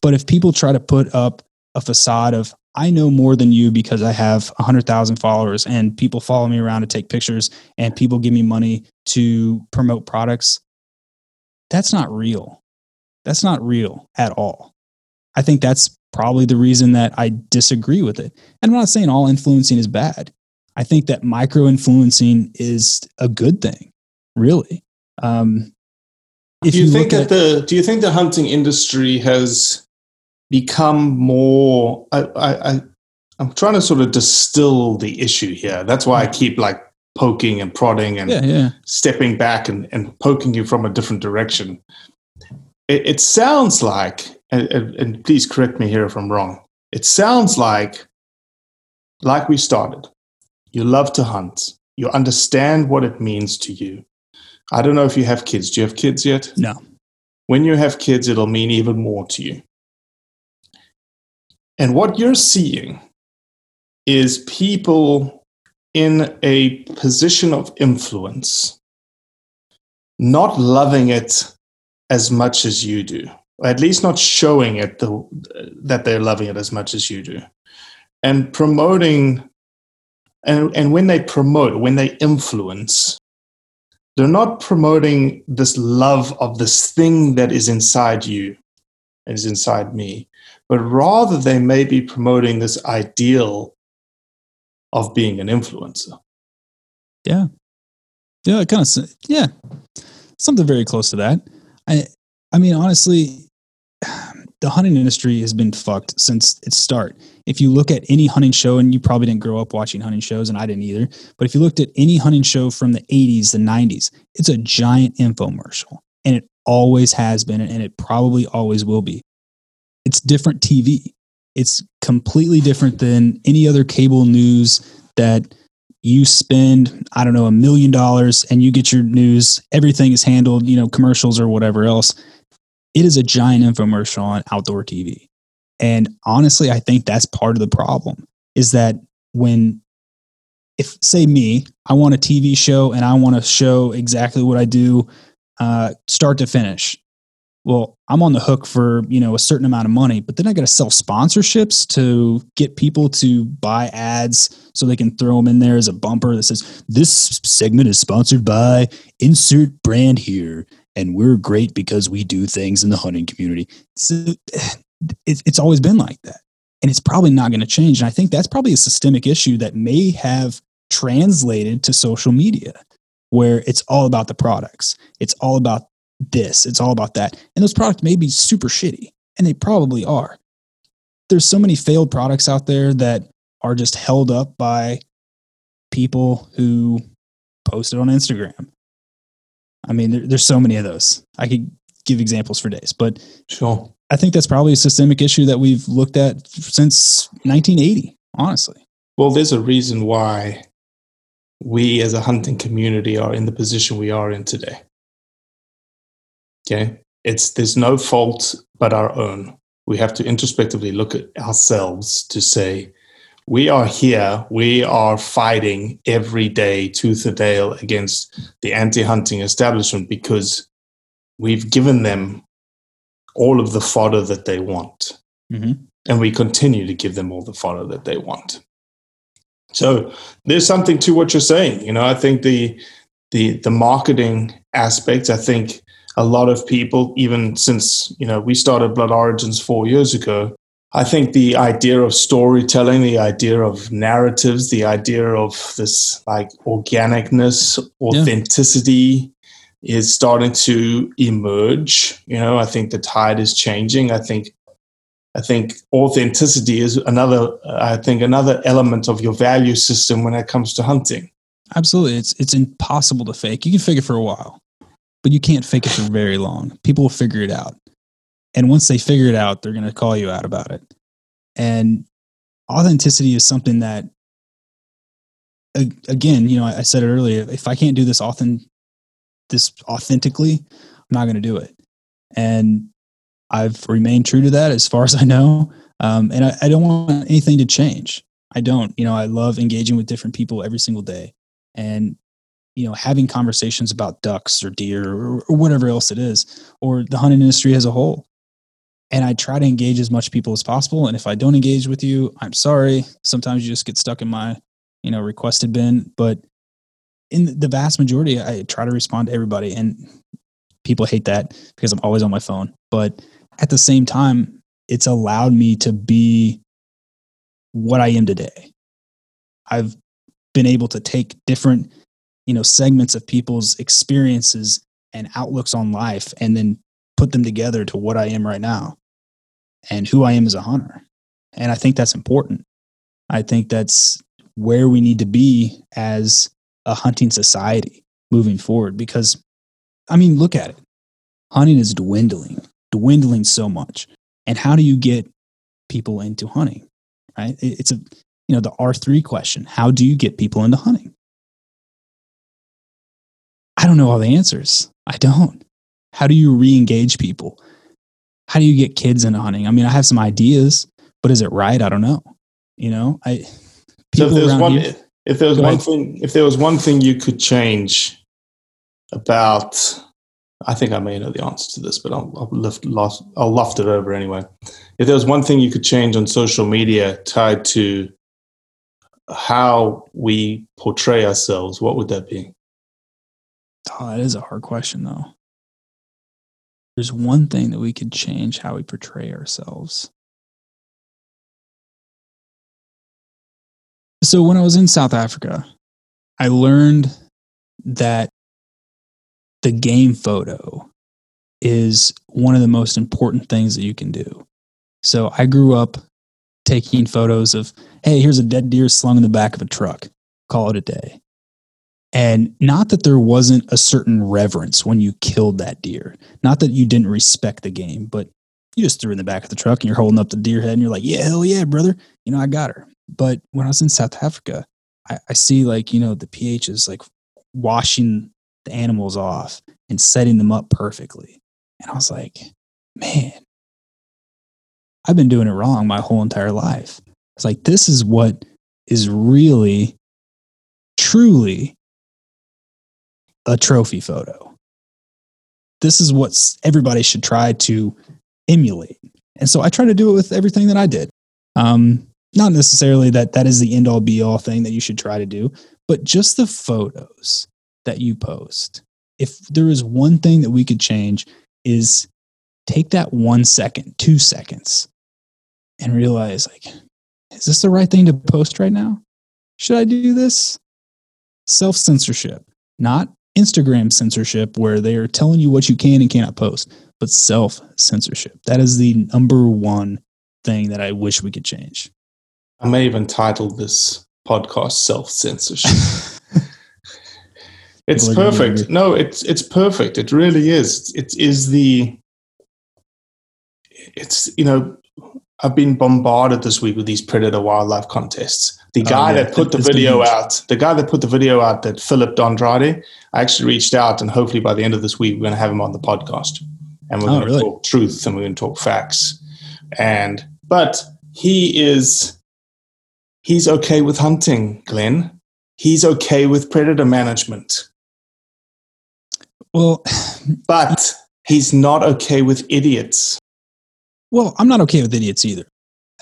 But if people try to put up a facade of I know more than you because I have 100,000 followers and people follow me around to take pictures and people give me money to promote products, that's not real. That's not real at all. I think that's probably the reason that I disagree with it. And I'm not saying all influencing is bad. I think that micro influencing is a good thing, really. Um, if do you, you think that the Do you think the hunting industry has become more? I, I, I I'm trying to sort of distill the issue here. That's why I hmm. keep like poking and prodding and Yeah, yeah. stepping back and, and poking you from a different direction. It, it sounds like, and, and, and please correct me here if I'm wrong. It sounds like, like we started, you love to hunt. You understand what it means to you. I don't know if you have kids. Do you have kids yet? No. When you have kids, it'll mean even more to you. And what you're seeing is people in a position of influence not loving it as much as you do, or at least not showing it the, that they're loving it as much as you do, and promoting. And, and when they promote, when they influence, they're not promoting this love of this thing that is inside you, is inside me, but rather they may be promoting this ideal of being an influencer. Yeah. Yeah, kind of. Yeah, something very close to that. I, I mean, honestly, the hunting industry has been fucked since its start. If you look at any hunting show, and you probably didn't grow up watching hunting shows, and I didn't either, but if you looked at any hunting show from the 80s, the 90s, it's a giant infomercial. And it always has been, and it probably always will be. It's different TV. It's completely different than any other cable news that you spend, I don't know, a million dollars and you get your news, everything is handled, you know, commercials or whatever else. It is a giant infomercial on outdoor TV. And honestly, I think that's part of the problem is that when if say me, I want a TV show and I want to show exactly what I do uh, start to finish. Well, I'm on the hook for you know a certain amount of money, but then I got to sell sponsorships to get people to buy ads so they can throw them in there as a bumper that says this segment is sponsored by insert brand here, and we're great because we do things in the hunting community. So, eh, it, it's always been like that, and it's probably not going to change. And I think that's probably a systemic issue that may have translated to social media where it's all about the products. It's all about this. It's all about that. And those products may be super shitty, and they probably are. There's so many failed products out there that are just held up by people who posted on Instagram. I mean, there, there's so many of those. I could give examples for days, but sure. I think that's probably a systemic issue that we've looked at since 1980, honestly. Well, there's a reason why we as a hunting community are in the position we are in today. Okay. It's there's no fault but our own. We have to introspectively look at ourselves to say, we are here, we are fighting every day, tooth and nail, against the anti hunting establishment because we've given them all of the fodder that they want. Mm-hmm. And we continue to give them all the fodder that they want. So there's something to what you're saying. You know, I think the the the marketing aspect, I think a lot of people, even since, you know, we started Blood Origins four years ago, I think the idea of storytelling, the idea of narratives, the idea of this like organicness, authenticity yeah. is starting to emerge. You know, I think the tide is changing. I think I think authenticity is another I think another element of your value system when it comes to hunting. Absolutely. It's it's impossible to fake. You can fake it for a while but you can't fake it for very long. People will figure it out. And once they figure it out, they're going to call you out about it. And authenticity is something that, again, you know, I said it earlier. If I can't do this often, this authentically, I'm not going to do it. And I've remained true to that as far as I know. Um, and I, I don't want anything to change. I don't. You know, I love engaging with different people every single day. And you know having conversations about ducks or deer or, or whatever else it is or the hunting industry as a whole. And i try to engage as much people as possible. And if i don't engage with you i'm sorry. Sometimes you just get stuck in my you know requested bin. But in the vast majority i try to respond to everybody. And people hate that because i'm always on my phone. But at the same time it's allowed me to be what i am today. I've been able to take different you know segments of people's experiences and outlooks on life and then put them together to what I am right now and who I am as a hunter. And I think that's important. I think that's where we need to be as a hunting society moving forward because I mean look at it. Hunting is dwindling, dwindling so much. And how do you get people into hunting? Right? It's a you know the R3 question. How do you get people into hunting? I don't know all the answers. I don't. How do you re engage people? How do you get kids into hunting? I mean, I have some ideas, but is it right? I don't know. You know, I. So if there was one, if there was one ahead. thing, if there was one thing you could change about, I think I may know the answer to this, but I'll, I'll lift, lost, I'll loft it over anyway. If there was one thing you could change on social media tied to how we portray ourselves, what would that be? Oh, that is a hard question, though. There's one thing that we could change how we portray ourselves. So, when I was in South Africa, I learned that the game photo is one of the most important things that you can do. So, I grew up taking photos of, hey, here's a dead deer slung in the back of a truck, call it a day. And not that there wasn't a certain reverence when you killed that deer, not that you didn't respect the game, but you just threw in the back of the truck and you're holding up the deer head and you're like, yeah, hell yeah, brother. You know, I got her. But when I was in South Africa, I, I see like, you know, the PH is like washing the animals off and setting them up perfectly. And I was like, man, I've been doing it wrong my whole entire life. It's like, this is what is really, truly a trophy photo. This is what everybody should try to emulate. And so I try to do it with everything that I did. Um, not necessarily that that is the end all be all thing that you should try to do, but just the photos that you post. If there is one thing that we could change, is take that one second, two seconds, and realize like, is this the right thing to post right now? Should I do this? Self censorship, not Instagram censorship, where they are telling you what you can and cannot post, but self censorship. That is the number one thing that I wish we could change. I may even title this podcast self censorship. it's perfect. No, it's it's perfect. It really is. It is the it's you know I've been bombarded this week with these predator wildlife contests. The Oh, guy yeah. that put the It's video huge. out, the guy that put the video out that Philip Dondrade, I actually reached out and hopefully by the end of this week we're going to have him on the podcast and we're Oh, going to really? talk truth and we're going to talk facts. And but he is he's okay with hunting, Glenn. He's okay with predator management. Well, but he's not okay with idiots. Well, I'm not okay with idiots either.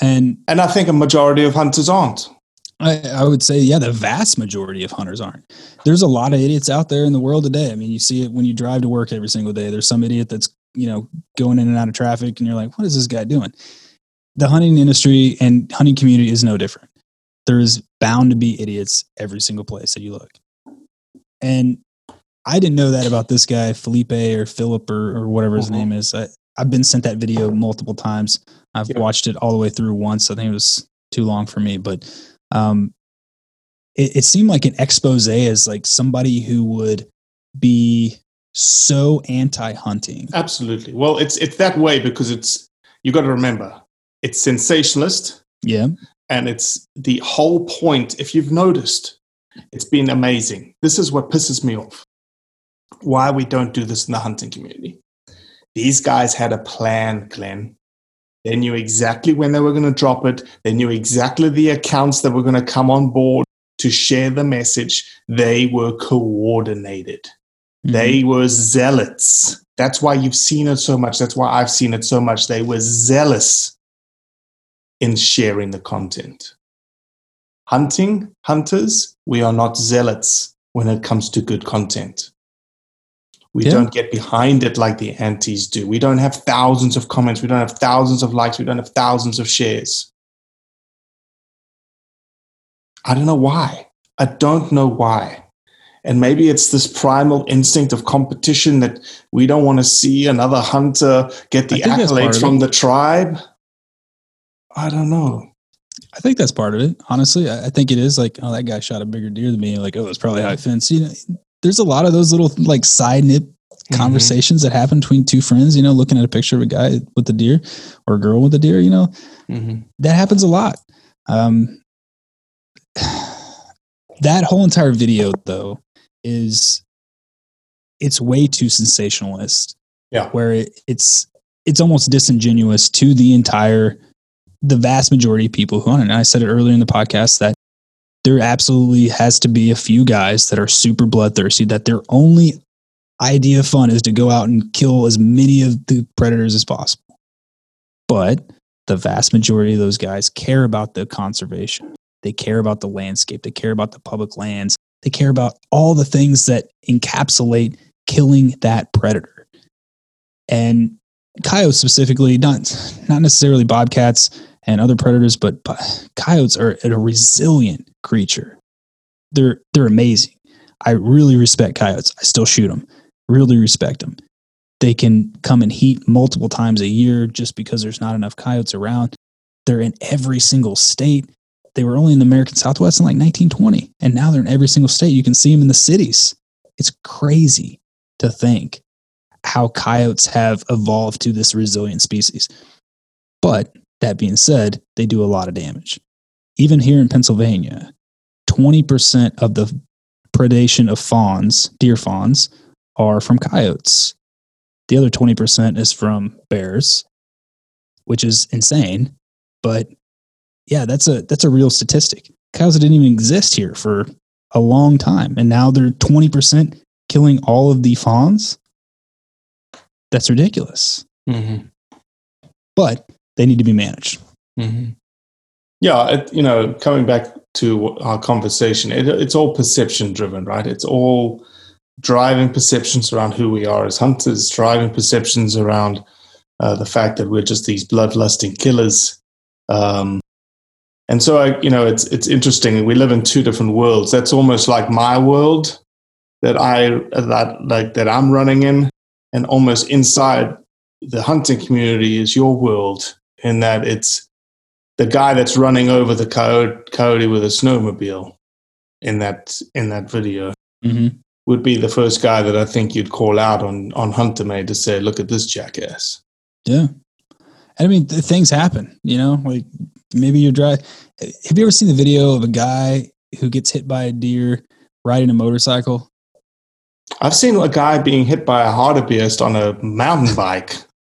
And and I think a majority of hunters aren't. I, I would say, yeah, the vast majority of hunters aren't. There's a lot of idiots out there in the world today. I mean, you see it when you drive to work every single day. There's some idiot that's, you know, going in and out of traffic, and you're like, what is this guy doing? The hunting industry and hunting community is no different. There is bound to be idiots every single place that you look. And I didn't know that about this guy, Felipe or Philip or, or whatever his Mhm. name is. I, I've been sent that video multiple times. I've watched it all the way through once. I think it was too long for me, but um, it, it seemed like an expose as like somebody who would be so anti-hunting. Absolutely. Well, it's it's that way because it's you got to remember it's sensationalist Yeah. and it's the whole point. If you've noticed, it's been amazing. This is what pisses me off. Why we don't do this in the hunting community. These guys had a plan, Glenn. They knew exactly when they were going to drop it. They knew exactly the accounts that were going to come on board to share the message. They were coordinated. Mm-hmm. They were zealots. That's why you've seen it so much. That's why I've seen it so much. They were zealous in sharing the content. Hunting, hunters, we are not zealots when it comes to good content. We Yeah. don't get behind it like the antis do. We don't have thousands of comments. We don't have thousands of likes. We don't have thousands of shares. I don't know why. I don't know why. And maybe it's this primal instinct of competition that we don't want to see another hunter get the I think that's part accolades from the tribe. I don't know. I think that's part of it. Honestly, I, I think it is like, oh, that guy shot a bigger deer than me. Like, oh, it's probably high fence. You know, there's a lot of those little like side nip conversations that happen between two friends. You know, looking at a picture of a guy with a deer or a girl with a deer. You know, that happens a lot. Um, that whole entire video, though, is it's way too sensationalist. Yeah. where it, it's it's almost disingenuous to the entire the vast majority of people who hunt it. And I said it earlier in the podcast that there absolutely has to be a few guys that are super bloodthirsty that their only idea of fun is to go out and kill as many of the predators as possible. But the vast majority of those guys care about the conservation. They care about the landscape. They care about the public lands. They care about all the things that encapsulate killing that predator. And coyotes specifically, not not necessarily bobcats and other predators, but coyotes are a resilient creature. They're they're amazing. I really respect coyotes. I still shoot them. Really respect them. They can come in heat multiple times a year just because there's not enough coyotes around. They're in every single state. They were only in the American Southwest in like 1920, and now they're in every single state. You can see them in the cities. It's crazy to think how coyotes have evolved to this resilient species. But that being said, they do a lot of damage. Even here in Pennsylvania, 20% of the predation of fawns, deer fawns, are from coyotes. The other 20% is from bears, which is insane. But yeah, that's a that's a real statistic. Cows didn't even exist here for a long time. And now they're 20% killing all of the fawns. That's ridiculous. Mm-hmm. But they need to be managed. Mm-hmm. Yeah, it, you know, coming back to our conversation, it, it's all perception driven, right? It's all driving perceptions around who we are as hunters, driving perceptions around uh, the fact that we're just these bloodlusting killers. Um, and so, I, you know, it's it's interesting. We live in two different worlds. That's almost like my world that I that like that I'm running in, and almost inside the hunting community is your world in that it's the guy that's running over the coyote, coyote with a snowmobile in that in that video mm-hmm. would be the first guy that I think you'd call out on on Hunter Made to say, "Look at this jackass." Yeah, I mean, th- things happen. You know, like maybe you're driving. Have you ever seen the video of a guy who gets hit by a deer riding a motorcycle? I've seen a guy being hit by a hartebeest on a mountain bike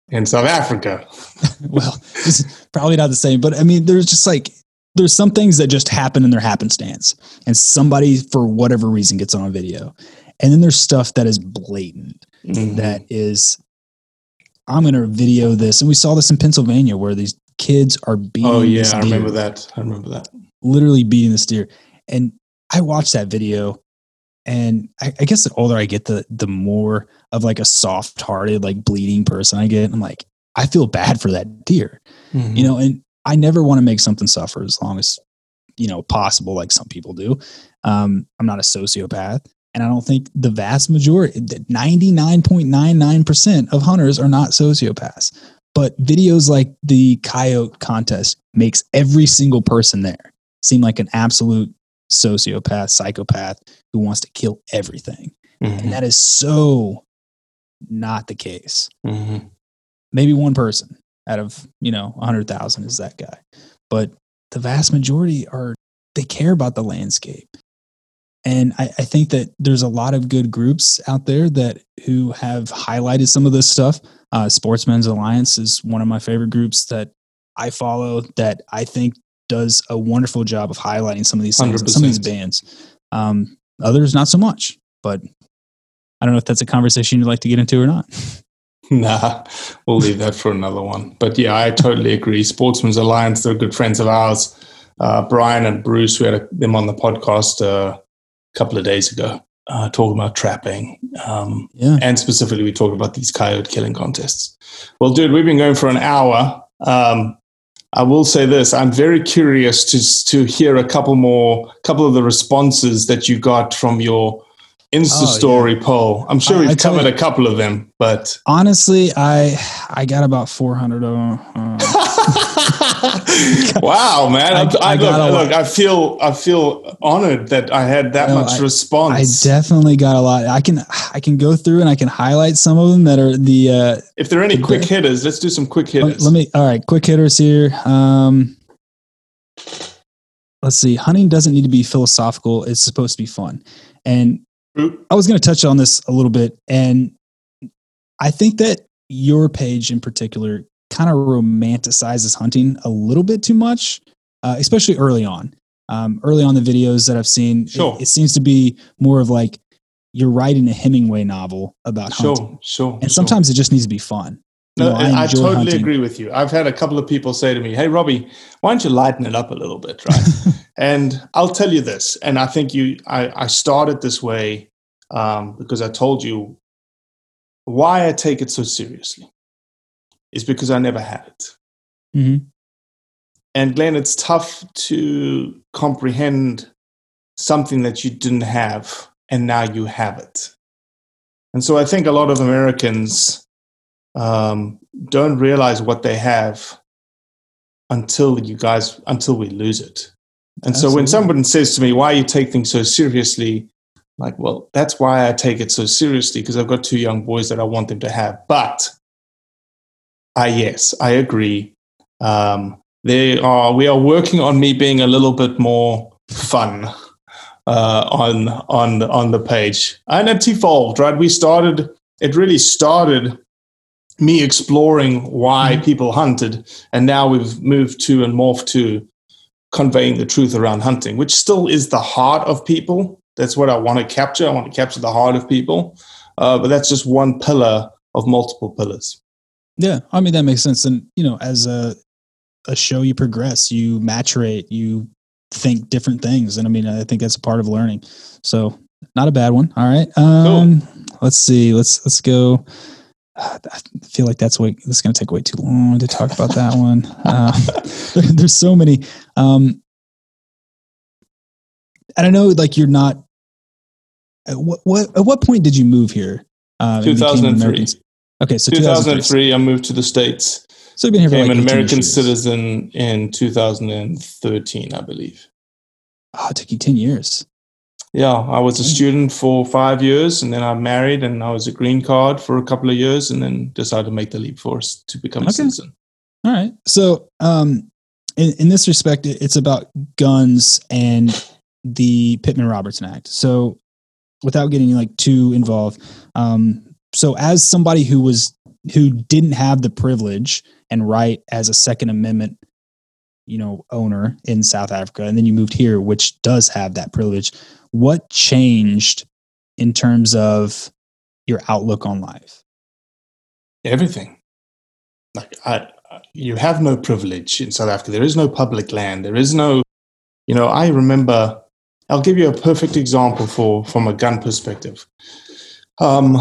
in South Africa. well, it's probably not the same, but I mean, there's just like there's some things that just happen in their happenstance, and somebody for whatever reason gets on a video, and then there's stuff that is blatant Mhm. that is. I'm going to video this, and we saw this in Pennsylvania where these kids are beating. Oh yeah, this I remember that. I remember that. Literally beating this deer, and I watched that video, and I, I guess the older I get, the the more of like a soft-hearted, like bleeding person I get. I'm like, I feel bad for that deer, Mhm. you know, and I never want to make something suffer as long as you know possible, like some people do. Um, I'm not a sociopath, and I don't think the vast majority, 99.99% of hunters are not sociopaths. But videos like the coyote contest makes every single person there seem like an absolute sociopath, psychopath who wants to kill everything. Mhm. And that is so not the case. Mhm. Maybe one person out of, you know, 100,000 is that guy. But the vast majority are, they care about the landscape. And I, I think that there's a lot of good groups out there that who have highlighted some of this stuff. Uh, Sportsmen's Alliance is one of my favorite groups that I follow that I think does a wonderful job of highlighting some of these things, some of these bands. Um, others not so much, but I don't know if that's a conversation you'd like to get into or not. Nah, we'll leave that for another one. But yeah, I totally agree. Sportsmen's Alliance, they're good friends of ours. Uh, Brian and Bruce, we had a, them on the podcast uh, a couple of days ago, uh, talking about trapping. Um, Yeah. And specifically, we talked about these coyote killing contests. Well, dude, we've been going for an hour. Um, I will say this: I'm very curious to to hear a couple more, couple of the responses that you got from your Insta Oh, story poll. I'm sure we've covered you- a couple of them, but Honestly, I I got about 400 of them. Uh, wow, man! I, I- I, look, got a lot. look, I feel, I feel honored that I had that No, much I- I definitely got a lot. I can I can go through and I can highlight some of them that are the uh, if there are any the- quick hitters, let's do some quick hitters. let me. All right, quick hitters here. Um, let's see. Hunting doesn't need to be philosophical. It's supposed to be fun. And I was going to touch on this a little bit, and I think that your page in particular kind of romanticizes hunting a little bit too much, uh, especially early on. Um, early on the videos that I've seen, it- Sure. it, seems to be more of like you're writing a Hemingway novel about hunting, Sure, sure. and sometimes it just needs to be fun. You No, know, I, enjoy totally hunting. agree with you. I've had a couple of people say to me, "Hey, Robbie, why don't you lighten it up a little bit?" Right? and I'll tell you this, and I think you, I, I started this way um, because I told you why I take it so seriously is because I never had it. Mhm. And Glenn, it's tough to comprehend something that you didn't have and now you have it. And so I think a lot of Americans um, don't realize what they have until you guys, until we lose it. And so when Absolutely. someone says to me, why you take things so seriously? Like, well, that's why I take it so seriously because I've got two young boys that I want them to have. But I, yes, I agree. Um, they are, we are working on me being a little bit more fun uh, on on on the page, and it's evolved. Right, we started. It really started me exploring why Mm-hmm. people hunted, and now we've moved to and morphed to conveying the truth around hunting, which still is the heart of people. That's what I want to capture. I want to capture the heart of people, uh, but that's just one pillar of multiple pillars. Yeah, I mean that makes sense. And you know, as a a show, you progress, you maturate, you think different things, and I mean, I think that's a part of learning. So, not a bad one. All right. Um, Let's see. Let's let's go. I feel like that's way. This is going to take way too long to talk about that one. Uh, there, there's so many. Um, and I know, like, you're not. At what, what at what point did you move here? Uh, and became an 2003. Okay, so 2003, I moved to the States. So you've been here for Became like an American years. citizen in 2013, I believe. Oh, it took you 10 years. Yeah, I was a student for five years, and then I married, and I was a green card for a couple of years, and then decided to make the leap for us to become a Okay. citizen. All right. So, um, in, in this respect, it's about guns and the Pittman Robertson Act. So, without getting like too involved, um, so as somebody who was who didn't have the privilege and right as a Second Amendment, you know, owner in South Africa, and then you moved here, which does have that privilege. What changed in terms of your outlook on life? Everything. Like I, you have no privilege in South Africa. There is no public land. There is no, you know. I remember. I'll give you a perfect example for from a gun perspective. Um,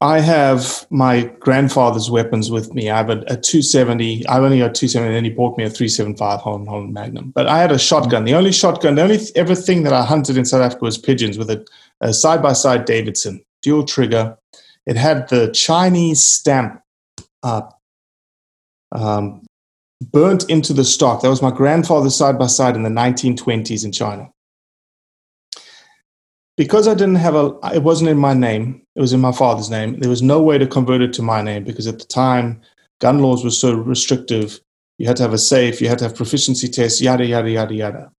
I have my grandfather's weapons with me. I have a, a 270. I only got 270, and he bought me a 375 Holland, Holland Magnum. But I had a shotgun. The only shotgun, the only th- everything that I hunted in South Africa was pigeons with a, a side-by-side Davidson dual trigger. It had the Chinese stamp uh, um, burnt into the stock. That was my grandfather's side-by-side in the 1920s in China because I didn't have a, it wasn't in my name. It was in my father's name. There was no way to convert it to my name because at the time, gun laws were so restrictive. You had to have a safe. You had to have proficiency tests. Yada yada yada yada.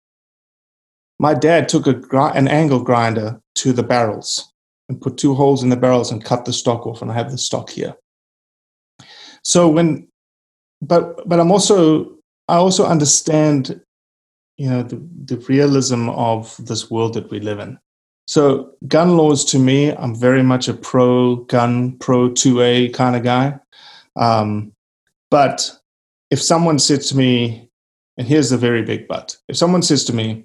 My dad took a an angle grinder to the barrels and put two holes in the barrels and cut the stock off, and I have the stock here. So when, but but I'm also I also understand, you know, the the realism of this world that we live in. So gun laws to me, I'm very much a pro gun, pro 2A kind of guy. Um, but if someone said to me, and here's the very big but, if someone says to me,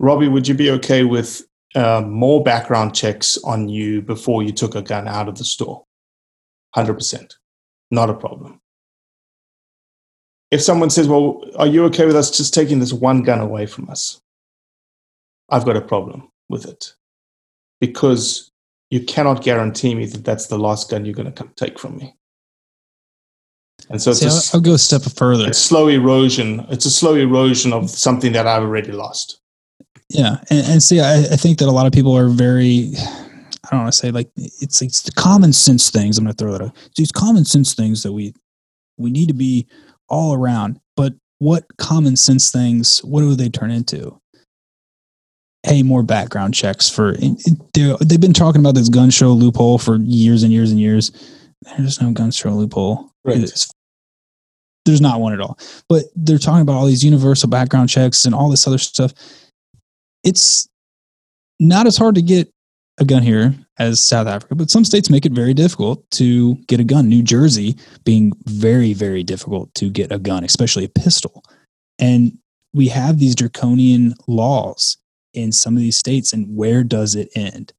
Robbie, would you be okay with uh, more background checks on you before you took a gun out of the store? 100%. Not a problem. If someone says, well, are you okay with us just taking this one gun away from us? I've got a problem with it because you cannot guarantee me that that's the last gun you're going to come take from me. And so it's a I'll go a step further. it's slow erosion. It's a slow erosion of something that I've already lost. Yeah, and, and see, I, I think that a lot of people are very, I don't want to say like it's it's the common sense things. I'm going to throw that out. It's these common sense things that we we need to be all around. But what common sense things? What do they turn into? Hey, more background checks for. it- it- they're- They've been talking about this gun show loophole for years and years and years. There's no gun show loophole. Right. There's not one at all. But they're talking about all these universal background checks and all this other stuff it's not as hard to get a gun here as South Africa, but some states make it very difficult to get a gun. New Jersey being very, very difficult to get a gun, especially a pistol. And we have these draconian laws in some of these states, and where does it end?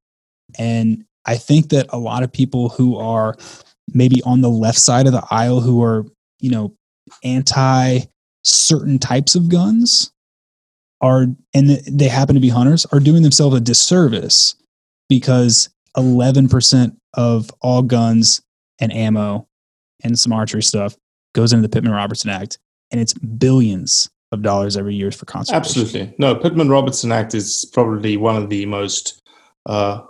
And I think that a lot of people who are maybe on the left side of the aisle who are, you know, anti certain types of guns are and they happen to be hunters are doing themselves a disservice because 11% of all guns and ammo and some archery stuff goes into the Pittman Robertson Act and it's billions of dollars every year for conservation. Absolutely. No, Pittman Robertson Act is probably one of the most uh,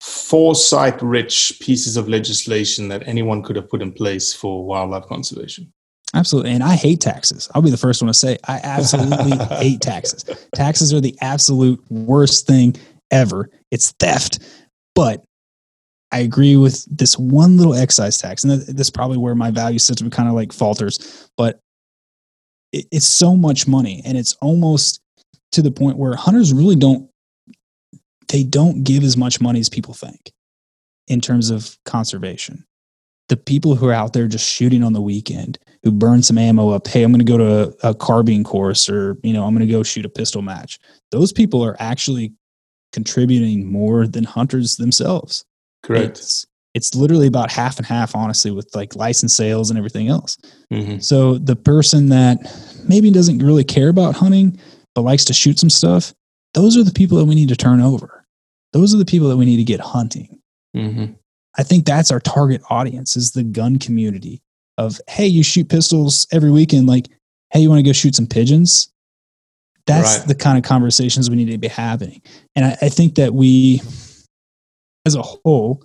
foresight rich pieces of legislation that anyone could have put in place for wildlife conservation. Absolutely. And I hate taxes. I'll be the first one to say I absolutely hate taxes. Taxes are the absolute worst thing ever. It's theft. But I agree with this one little excise tax. And this is probably where my value system kind of like falters. But it, it's so much money. And it's almost to the point where hunters really don't they don't give as much money as people think in terms of conservation. The people who are out there just shooting on the weekend who burn some ammo up hey i'm going to go to a, a, carbine course or you know i'm going to go shoot a pistol match. Those people are actually contributing more than hunters themselves. Correct. It's, it's literally about half and half honestly with like license sales and everything else mm-hmm. so the person that maybe doesn't really care about hunting but likes to shoot some stuff those are the people that we need to turn over. Those are the people that we need to get hunting. Mm-hmm. I think that's our target audience is the gun community of, hey, you shoot pistols every weekend. Like, hey, you want to go shoot some pigeons? That's right. the kind of conversations we need to be having. And I, I, think that we, as a whole,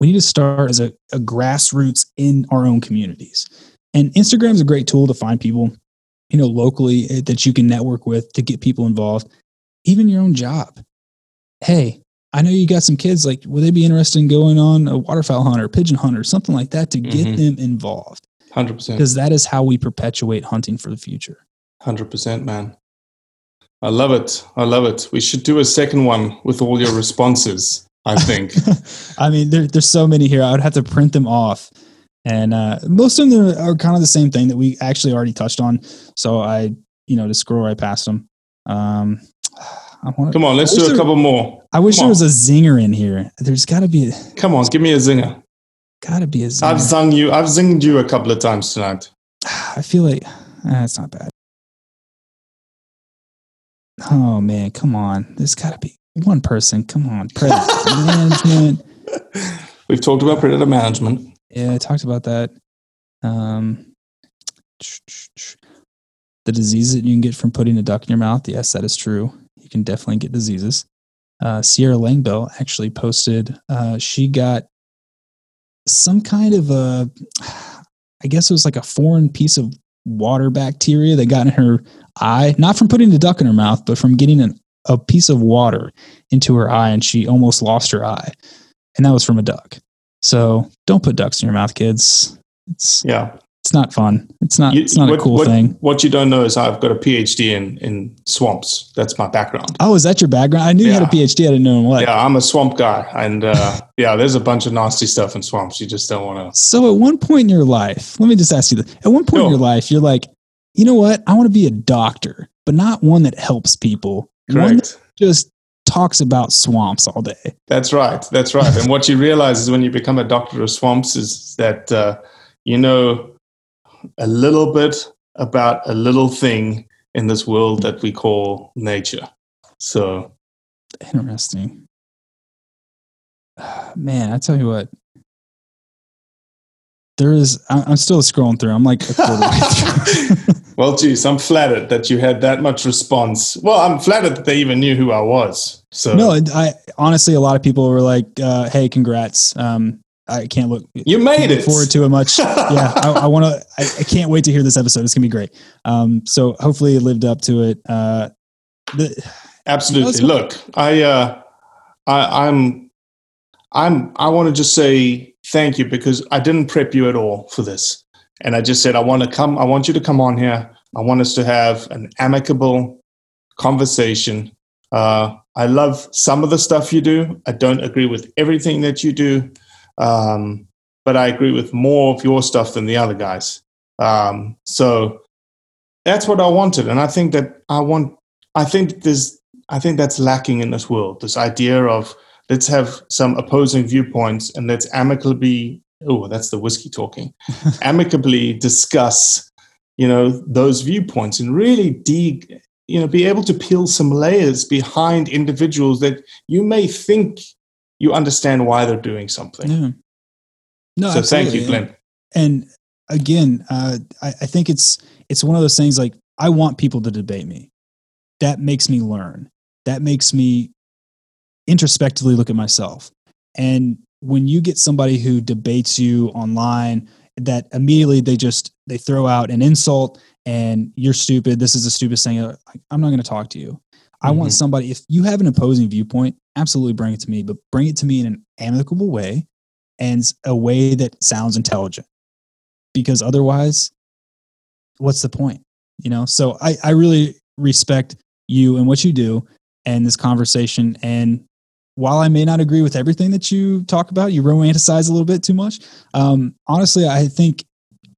we need to start as a, a grassroots in our own communities. And Instagram is a great tool to find people, you know, locally eh, that you can network with to get people involved even your own job. Hey, I know you got some kids, like, would they be interested in going on a waterfowl hunt or pigeon hunt or something like that to get mm-hmm. them involved? 100%. Because that is how we perpetuate hunting for the future. 100%, man. I love it. I love it. We should do a second one with all your responses, I think. I mean, there, there's so many here. I would have to print them off. And uh, most of them are kind of the same thing that we actually already touched on. So I, you know, just scroll right past them. Um, wanna, Come on, let's do a there, couple more. I wish there was a zinger in here. There's got to be. A, Come on, give me a zinger. Got to be a zinger. I've sung you. I've zinged you a couple of times tonight. I feel like eh, not bad. Oh man, come on! There's got to be one person. Come on, predator management. We've talked about predator management. Yeah, I talked about that. Um, the diseases that you can get from putting a duck in your mouth. Yes, that is true. You can definitely get diseases. Uh, Sierra Langbell actually posted, uh, she got some kind of a, I guess it was like a foreign piece of water bacteria that got in her eye, not from putting the duck in her mouth, but from getting an, a piece of water into her eye, and she almost lost her eye. And that was from a duck. So don't put ducks in your mouth, kids. It's yeah it's not fun. It's not. You, it's not what, a cool what, thing. What you don't know is I've got a PhD in in swamps. That's my background. Oh, is that your background? I knew yeah. you had a PhD. I didn't know what. Yeah, I'm a swamp guy, and uh, yeah, there's a bunch of nasty stuff in swamps. You just don't want to. So, at one point in your life, let me just ask you this: At one point in your life, you're like, you know what? I want to be a doctor, but not one that helps people. Correct. just talks about swamps all day. That's right. That's right. and what you realize is when you become a doctor of swamps is that uh, you know a little bit about a little thing in this world that we call nature. So interesting. Man, I tell you what, there is. I'm still scrolling through. I'm like a quarter way through. Well, geez, I'm flattered that you had that much response. Well, I'm flattered that they even knew who I was. So no, I honestly, a lot of people were like, uh, "Hey, congrats." Um, I can't look. You made it. Forward to it much. yeah, I, I want to. I, I, can't wait to hear this episode. It's gonna be great. Um, so hopefully it lived up to it. Uh, the, Absolutely. Look, I, uh, I, I'm, I'm. I want to just say thank you because I didn't prep you at all for this, and I just said I want to come. I want you to come on here. I want us to have an amicable conversation. Uh, I love some of the stuff you do. I don't agree with everything that you do. Um, but I agree with more of your stuff than the other guys. Um, so that's what I wanted, and I think that I want. I think there's. I think that's lacking in this world. This idea of let's have some opposing viewpoints and let's amicably. Oh, that's the whiskey talking. amicably discuss, you know, those viewpoints and really dig. You know, be able to peel some layers behind individuals that you may think you understand why they're doing something. Yeah. No, so thank you, Glenn. And again, uh, I, I think it's it's one of those things like I want people to debate me. That makes me learn. That makes me introspectively look at myself. And when you get somebody who debates you online, that immediately they just they throw out an insult and you're stupid. This is the stupidest thing. I'm not going to talk to you. I want Mhm. somebody. If you have an opposing viewpoint, absolutely bring it to me, but bring it to me in an amicable way and a way that sounds intelligent. Because otherwise, what's the point? You know. So I I really respect you and what you do and this conversation. And while I may not agree with everything that you talk about, you romanticize a little bit too much. Um, honestly, I think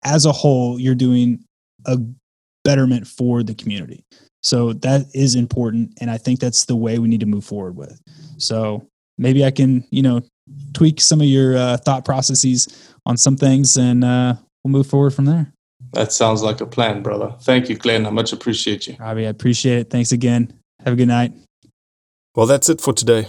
as a whole, you're doing a betterment for the community. So that is important. And I think that's the way we need to move forward with. So maybe I can, you know, tweak some of your uh, thought processes on some things and uh, we'll move forward from there. That sounds like a plan, brother. Thank you, Glenn. I much appreciate you. Robbie, I appreciate it. Thanks again. Have a good night. Well, that's it for today.